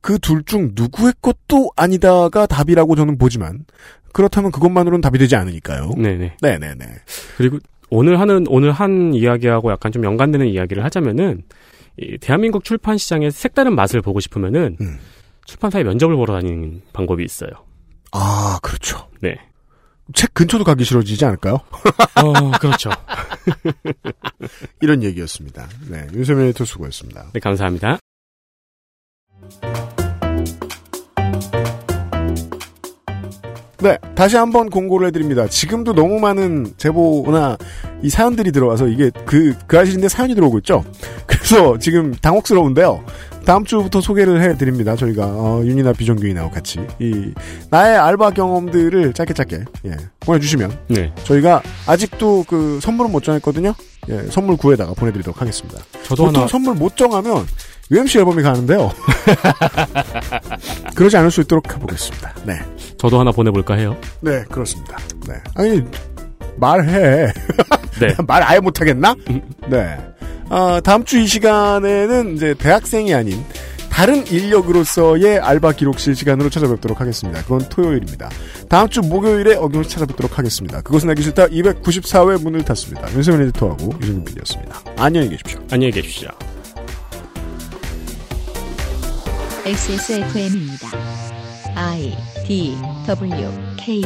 그 둘 중 누구의 것도 아니다가 답이라고 저는 보지만 그렇다면 그것만으로는 답이 되지 않으니까요. 네네. 네네네. 그리고 오늘 하는 오늘 한 이야기하고 약간 좀 연관되는 이야기를 하자면은 이 대한민국 출판 시장의 색다른 맛을 보고 싶으면은 음. 출판사에 면접을 보러 다니는 방법이 있어요. 아, 그렇죠. 네. 책 근처도 가기 싫어지지 않을까요? 어, 그렇죠. 이런 얘기였습니다. 네, 윤세민 에디터 수고했습니다. 네, 감사합니다. 네, 다시 한번 공고를 해드립니다. 지금도 너무 많은 제보나 이 사연들이 들어와서 이게 그, 그 아실인데 사연이 들어오고 있죠? 그래서 지금 당혹스러운데요. 다음 주부터 소개를 해드립니다. 저희가, 어, 윤이나 비정규인하고 같이. 이, 나의 알바 경험들을 짧게 짧게, 예, 보내주시면. 네. 저희가 아직도 그 선물은 못 정했거든요? 예, 선물 구에다가 보내드리도록 하겠습니다. 저도 보통 하나- 선물 못 정하면 UMC 앨범이 가는데요. 그러지 않을 수 있도록 해보겠습니다. 네. 저도 하나 보내볼까 해요. 네, 그렇습니다. 네. 아니, 말해. 네. 말 아예 못하겠나? 네. 아, 다음 주 이 시간에는 이제 대학생이 아닌 다른 인력으로서의 알바 기록실 시간으로 찾아뵙도록 하겠습니다. 그건 토요일입니다. 다음 주 목요일에 어김없이 찾아뵙도록 하겠습니다. 그것은 알기 싫다 294회 문을 탔습니다. 윤세민 에디터하고 유승민 PD였습니다. 안녕히 계십시오. 안녕히 계십시오. XSFM입니다. I D W K